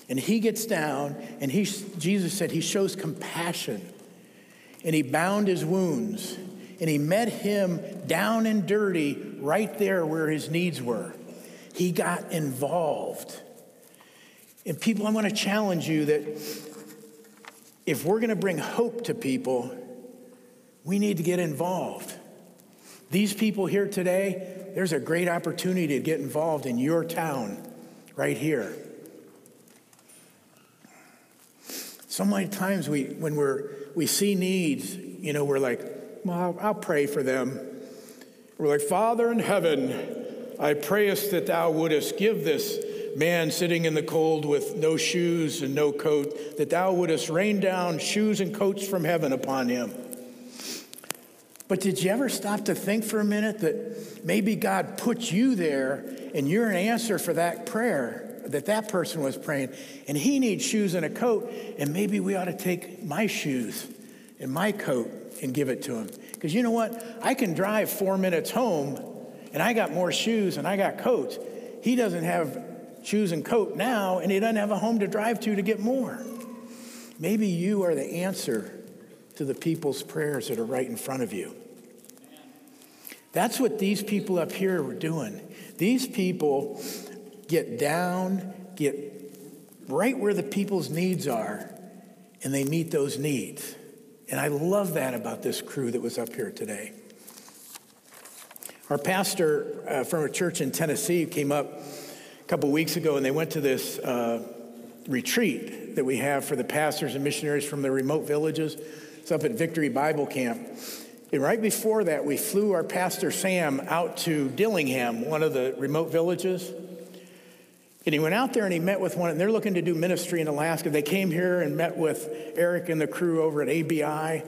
and he gets down and he, Jesus said he shows compassion and he bound his wounds and he met him down and dirty right there where his needs were. He got involved. And people, I want to challenge you that if we're going to bring hope to people, we need to get involved. These people here today, there's a great opportunity to get involved in your town right here. So many times we, when we're, we see needs, you know, we're like, well, I'll, I'll pray for them. We're like, Father in heaven, I prayest that thou wouldest give this man sitting in the cold with no shoes and no coat, that thou wouldest rain down shoes and coats from heaven upon him. But did you ever stop to think for a minute that maybe God put you there and you're an answer for that prayer that that person was praying and he needs shoes and a coat and maybe we ought to take my shoes and my coat and give it to him. Because you know what? I can drive four minutes home and I got more shoes and I got coats. He doesn't have shoes and coat now and he doesn't have a home to drive to to get more. Maybe you are the answer to the people's prayers that are right in front of you. That's what these people up here were doing. These people get down, get right where the people's needs are, and they meet those needs. And I love that about this crew that was up here today. Our pastor uh, from a church in Tennessee came up a couple weeks ago, and they went to this uh, retreat that we have for the pastors and missionaries from the remote villages. It's up at Victory Bible Camp. And right before that, we flew our pastor Sam out to Dillingham, one of the remote villages. And he went out there and he met with one, and they're looking to do ministry in Alaska. They came here and met with Eric and the crew over at ABI.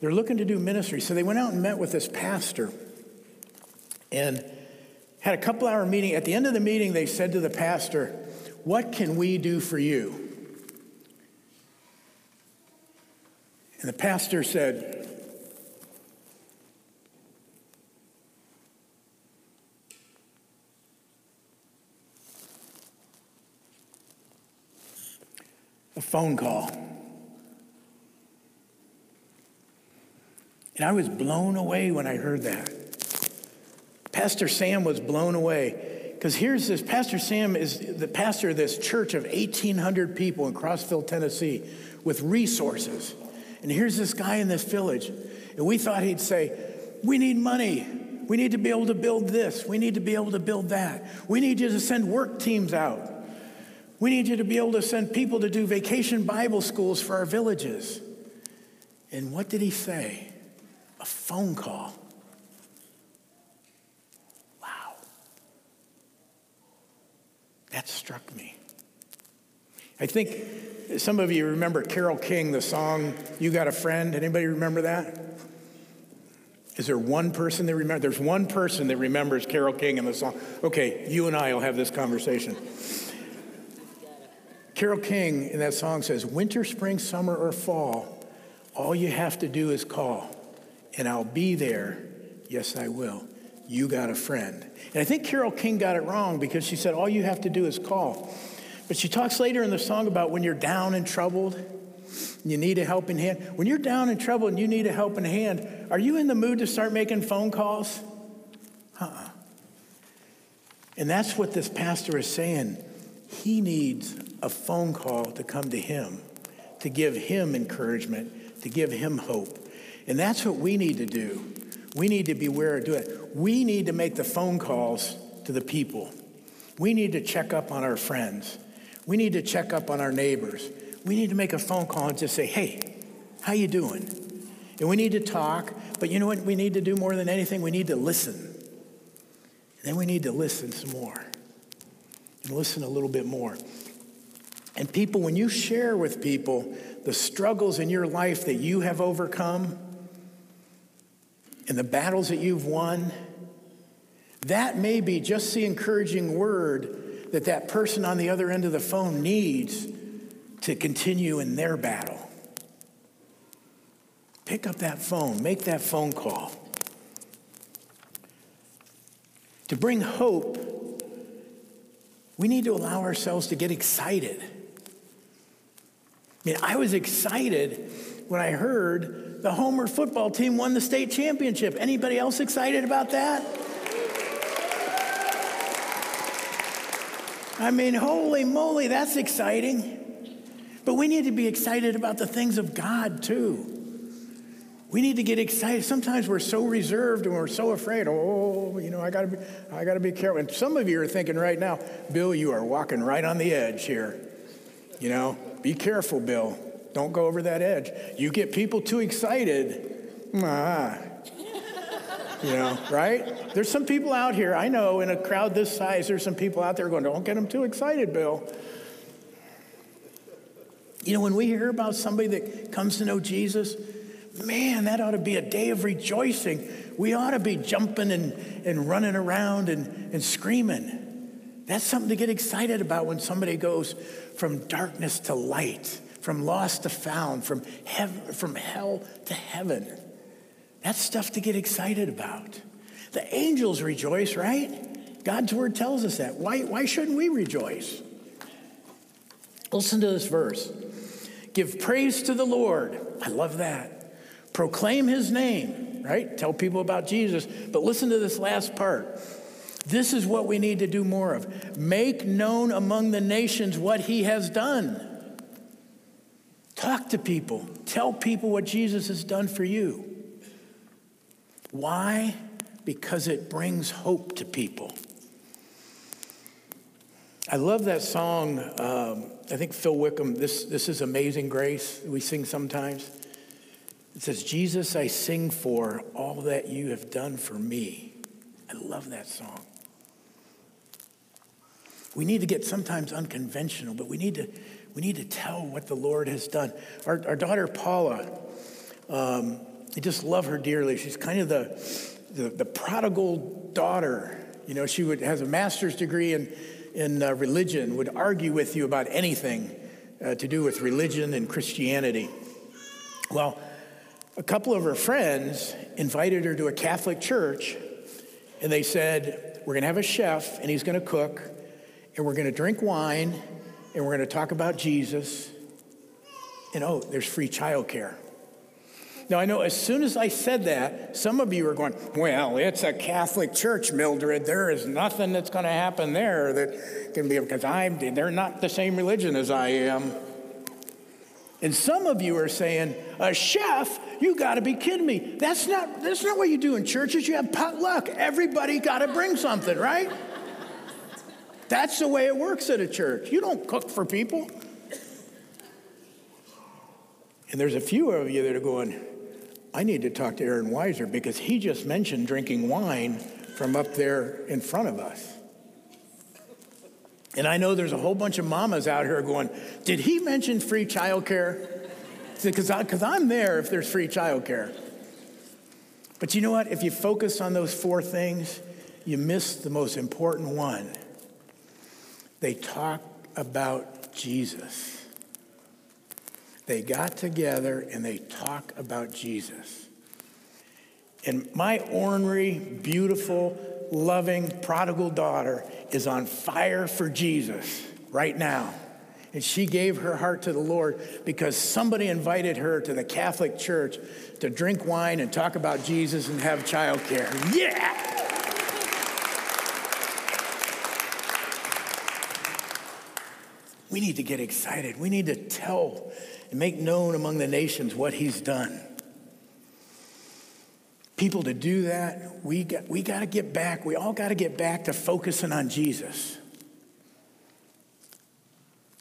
They're looking to do ministry. So they went out and met with this pastor and had a couple hour meeting. At the end of the meeting, they said to the pastor, What can we do for you? And the pastor said, A phone call. And I was blown away when I heard that. Pastor Sam was blown away because here's this Pastor Sam is the pastor of this church of 1,800 people in Crossville, Tennessee, with resources. And here's this guy in this village. And we thought he'd say, We need money. We need to be able to build this. We need to be able to build that. We need you to send work teams out. We need you to be able to send people to do vacation Bible schools for our villages. And what did he say? A phone call. That struck me. I think some of you remember Carole King, the song You Got a Friend. Anybody remember that? Is there one person that remembers? There's one person that remembers Carole King and the song. Okay, you and I will have this conversation. Carole King in that song says, Winter, spring, summer, or fall, all you have to do is call, and I'll be there. Yes, I will. You got a friend. And I think Carole King got it wrong because she said, All you have to do is call. But she talks later in the song about when you're down and troubled, and you need a helping hand. When you're down and troubled and you need a helping hand, are you in the mood to start making phone calls? Uh uh And that's what this pastor is saying. He needs a phone call to come to him, to give him encouragement, to give him hope. And that's what we need to do. We need to be aware of doing it. We need to make the phone calls to the people. We need to check up on our friends. We need to check up on our neighbors. We need to make a phone call and just say, hey, how you doing? And we need to talk, but you know what we need to do more than anything? We need to listen. And then we need to listen some more. and listen a little bit more. And people, when you share with people the struggles in your life that you have overcome and the battles that you've won, that may be just the encouraging word that that person on the other end of the phone needs to continue in their battle. Pick up that phone, make that phone call. To bring hope, we need to allow ourselves to get excited. I mean, I was excited when I heard the Homer football team won the state championship. Anybody else excited about that? I mean, holy moly, that's exciting. But we need to be excited about the things of God too. We need to get excited. Sometimes we're so reserved and we're so afraid. Oh, you know, I gotta be, I gotta be careful. And some of you are thinking right now, Bill, you are walking right on the edge here. You know, be careful, Bill. Don't go over that edge. You get people too excited. Ah. You know, right? There's some people out here, I know, in a crowd this size, there's some people out there going, don't get them too excited, Bill. You know, when we hear about somebody that comes to know Jesus, man, that ought to be a day of rejoicing. We ought to be jumping and, and running around and, and screaming. That's something to get excited about when somebody goes from darkness to light, from lost to found, from, heaven, from hell to heaven. That's stuff to get excited about. The angels rejoice, right? God's word tells us that. Why, why shouldn't we rejoice? Listen to this verse. Give praise to the Lord. I love that proclaim his name, right? Tell people about Jesus. But listen to this last part. This is what we need to do more of. Make known among the nations what he has done. Talk to people. Tell people what Jesus has done for you. Why? Because it brings hope to people. I love that song. Um, I think Phil Wickham, this, this is Amazing Grace, we sing sometimes. It says, Jesus, I sing for all that you have done for me. I love that song. We need to get sometimes unconventional, but we need to, we need to tell what the Lord has done. Our, our daughter Paula, um, I just love her dearly. She's kind of the, the, the prodigal daughter. You know, she would, has a master's degree in, in uh, religion, would argue with you about anything uh, to do with religion and Christianity. Well, a couple of her friends invited her to a Catholic church, and they said, We're going to have a chef, and he's going to cook, and we're going to drink wine, and we're going to talk about Jesus. And oh, there's free childcare. Now, I know as soon as I said that, some of you are going, Well, it's a Catholic church, Mildred. There is nothing that's going to happen there that can be, because I'm, they're not the same religion as I am. And some of you are saying, a chef, you got to be kidding me. That's not, that's not what you do in churches. You have potluck. Everybody got to bring something, right? That's the way it works at a church. You don't cook for people. And there's a few of you that are going, I need to talk to Aaron Weiser because he just mentioned drinking wine from up there in front of us. And I know there's a whole bunch of mamas out here going, Did he mention free childcare? Because I'm there if there's free childcare. But you know what? If you focus on those four things, you miss the most important one. They talk about Jesus. They got together and they talk about Jesus. And my ornery, beautiful, loving prodigal daughter is on fire for Jesus right now. And she gave her heart to the Lord because somebody invited her to the Catholic Church to drink wine and talk about Jesus and have childcare. Yeah! We need to get excited. We need to tell and make known among the nations what he's done people to do that, we got, we got to get back. We all got to get back to focusing on Jesus.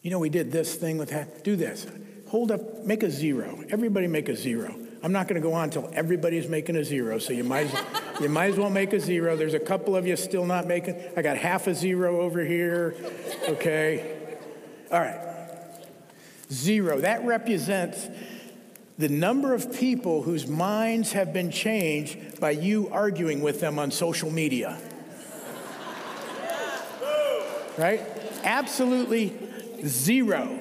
You know, we did this thing with that. Do this. Hold up, make a zero. Everybody make a zero. I'm not going to go on until everybody's making a zero, so you might as well, You might as well make a zero. There's a couple of you still not making. I got half a zero over here. Okay. All right. Zero. That represents the number of people whose minds have been changed by you arguing with them on social media. Right? Absolutely zero.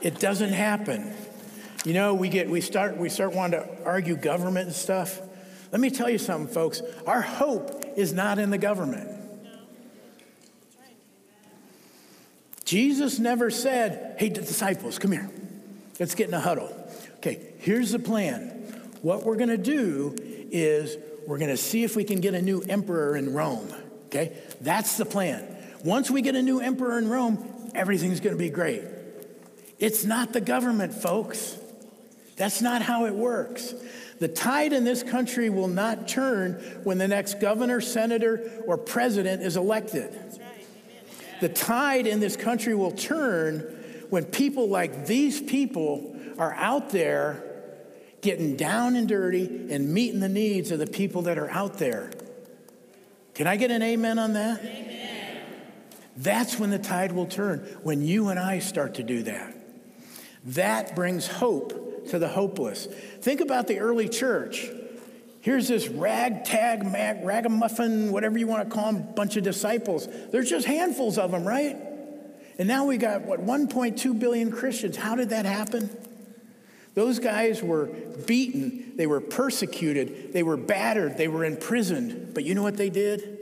It doesn't happen. You know, we get we start we start wanting to argue government and stuff. Let me tell you something, folks. Our hope is not in the government. Jesus never said, Hey, disciples, come here. Let's get in a huddle. Okay, here's the plan. What we're going to do is we're going to see if we can get a new emperor in Rome. Okay, that's the plan. Once we get a new emperor in Rome, everything's going to be great. It's not the government, folks. That's not how it works. The tide in this country will not turn when the next governor, senator, or president is elected. The tide in this country will turn when people like these people are out there getting down and dirty and meeting the needs of the people that are out there. Can I get an amen on that? Amen. That's when the tide will turn, when you and I start to do that. That brings hope to the hopeless. Think about the early church. Here's this ragtag, mag, ragamuffin, whatever you want to call them, bunch of disciples. There's just handfuls of them, right? And now we got, what, 1.2 billion Christians. How did that happen? Those guys were beaten, they were persecuted, they were battered, they were imprisoned. But you know what they did?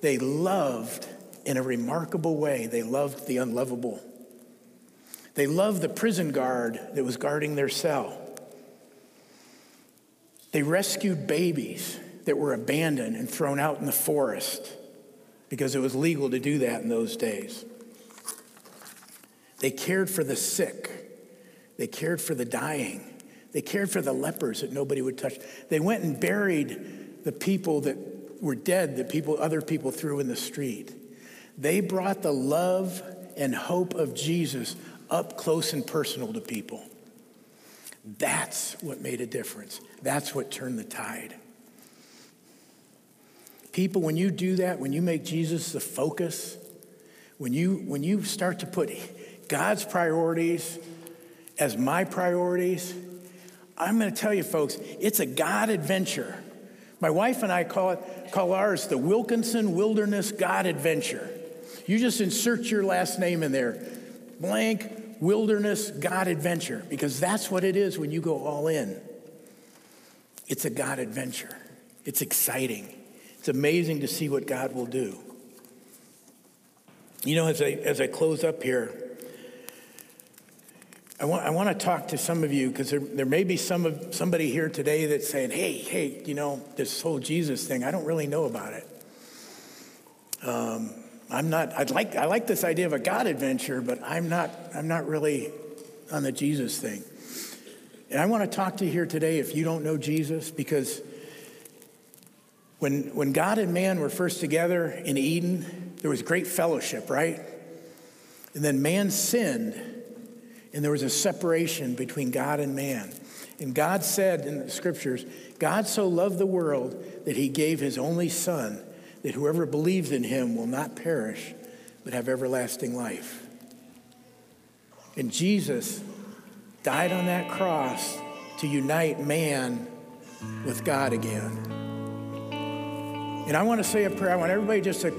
They loved in a remarkable way. They loved the unlovable. They loved the prison guard that was guarding their cell. They rescued babies that were abandoned and thrown out in the forest because it was legal to do that in those days. They cared for the sick. They cared for the dying. They cared for the lepers that nobody would touch. They went and buried the people that were dead that people other people threw in the street. They brought the love and hope of Jesus up close and personal to people. That's what made a difference. That's what turned the tide. People, when you do that, when you make Jesus the focus, when you, when you start to put God's priorities as my priorities, I'm going to tell you, folks, it's a God adventure. My wife and I call it call ours the Wilkinson Wilderness God Adventure. You just insert your last name in there, blank Wilderness God Adventure, because that's what it is when you go all in. It's a God adventure. It's exciting. It's amazing to see what God will do. You know, as I, as I close up here, I want, I want to talk to some of you because there, there may be some of, somebody here today that's saying, hey, hey, you know, this whole Jesus thing, I don't really know about it. Um, I'm not, I'd like, I like this idea of a God adventure, but I'm not, I'm not really on the Jesus thing. And I want to talk to you here today if you don't know Jesus, because when, when God and man were first together in Eden, there was great fellowship, right? And then man sinned, and there was a separation between God and man. And God said in the scriptures, God so loved the world that he gave his only son that whoever believes in him will not perish, but have everlasting life. And Jesus died on that cross to unite man with God again. And I want to say a prayer. I want everybody just to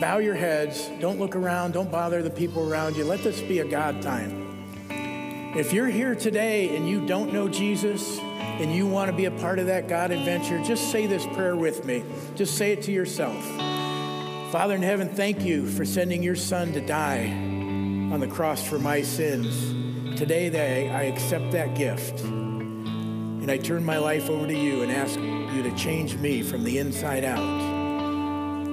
bow your heads. Don't look around. Don't bother the people around you. Let this be a God time. If you're here today and you don't know Jesus, and you want to be a part of that God adventure, just say this prayer with me. Just say it to yourself. Father in heaven, thank you for sending your son to die on the cross for my sins. Today, I accept that gift. And I turn my life over to you and ask you to change me from the inside out.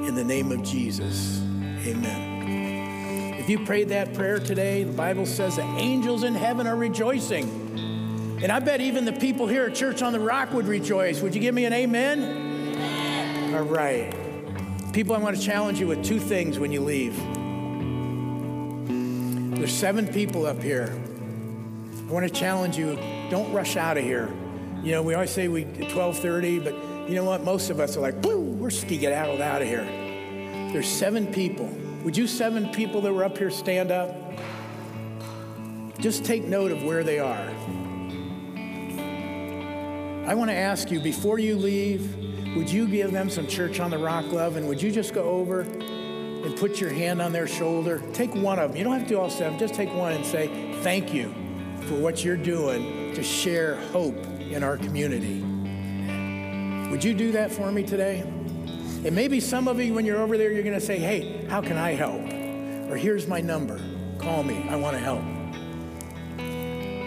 In the name of Jesus, amen. If you prayed that prayer today, the Bible says the angels in heaven are rejoicing and I bet even the people here at Church on the Rock would rejoice. Would you give me an amen? amen. All right. People, I want to challenge you with two things when you leave. There's seven people up here. I want to challenge you, don't rush out of here. You know, we always say we 12:30, but you know what? Most of us are like, woo, we're skedaddled out of here. There's seven people. Would you seven people that were up here stand up? Just take note of where they are. I want to ask you before you leave, would you give them some church on the rock love and would you just go over and put your hand on their shoulder? Take one of them. You don't have to do all seven, just take one and say, Thank you for what you're doing to share hope in our community. Would you do that for me today? And maybe some of you, when you're over there, you're going to say, Hey, how can I help? Or here's my number. Call me. I want to help.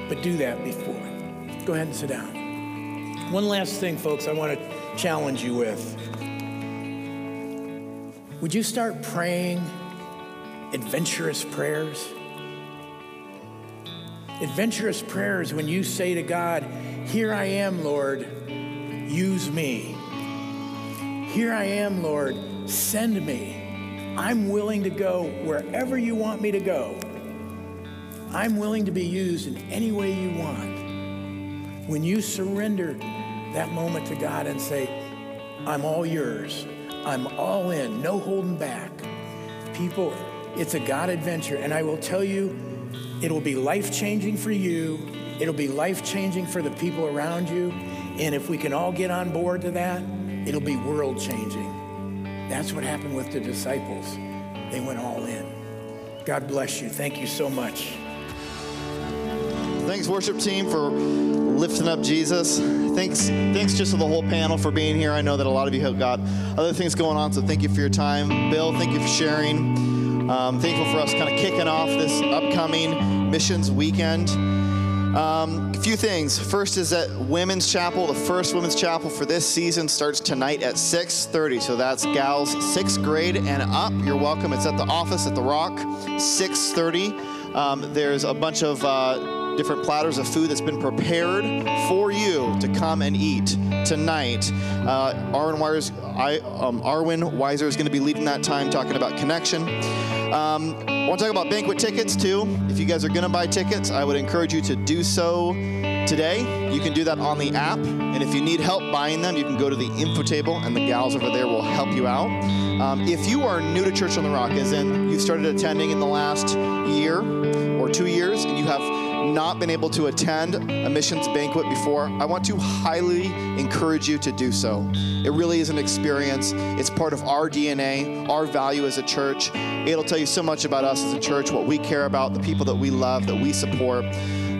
But do that before. Go ahead and sit down. One last thing, folks, I want to challenge you with. Would you start praying adventurous prayers? Adventurous prayers when you say to God, Here I am, Lord, use me. Here I am, Lord, send me. I'm willing to go wherever you want me to go. I'm willing to be used in any way you want. When you surrender that moment to God and say, I'm all yours, I'm all in, no holding back. People, it's a God adventure, and I will tell you, it'll be life changing for you, it'll be life changing for the people around you, and if we can all get on board to that, it'll be world changing. That's what happened with the disciples. They went all in. God bless you. Thank you so much. Thanks, worship team, for lifting up Jesus. Thanks, thanks just to the whole panel for being here. I know that a lot of you have got other things going on, so thank you for your time. Bill, thank you for sharing. Um, thankful for us kind of kicking off this upcoming missions weekend. Um, a few things. First is that Women's Chapel, the first Women's Chapel for this season, starts tonight at 6:30. So that's gals sixth grade and up. You're welcome. It's at the office at the Rock, 6:30. Um, there's a bunch of uh, different platters of food that's been prepared for you to come and eat tonight. Uh, Arwen, Wires, I, um, Arwen Weiser is going to be leading that time talking about connection. Um, I want to talk about banquet tickets too. If you guys are going to buy tickets, I would encourage you to do so today. You can do that on the app. And if you need help buying them, you can go to the info table and the gals over there will help you out. Um, if you are new to Church on the Rock, as in you've started attending in the last year or two years, and you have not been able to attend a missions banquet before, I want to highly encourage you to do so. It really is an experience. It's part of our DNA, our value as a church. It'll tell you so much about us as a church, what we care about, the people that we love, that we support,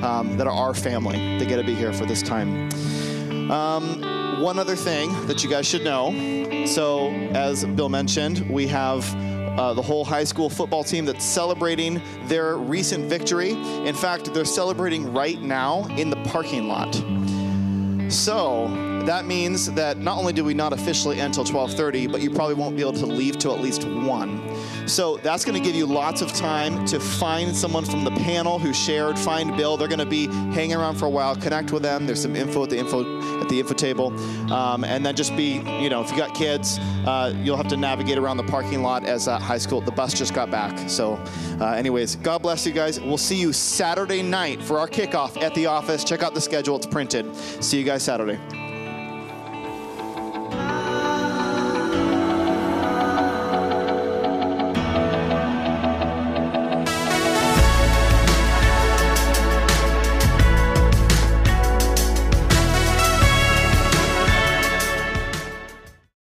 um, that are our family. They get to be here for this time. Um, one other thing that you guys should know. So, as Bill mentioned, we have uh, the whole high school football team that's celebrating their recent victory. In fact, they're celebrating right now in the parking lot. So that means that not only do we not officially end till 12:30, but you probably won't be able to leave till at least one. So that's going to give you lots of time to find someone from the panel who shared, find Bill. They're going to be hanging around for a while. Connect with them. There's some info at the info at the info table, um, and then just be, you know, if you got kids, uh, you'll have to navigate around the parking lot as uh, high school. The bus just got back. So, uh, anyways, God bless you guys. We'll see you Saturday night for our kickoff at the office. Check out the schedule; it's printed. See you guys Saturday.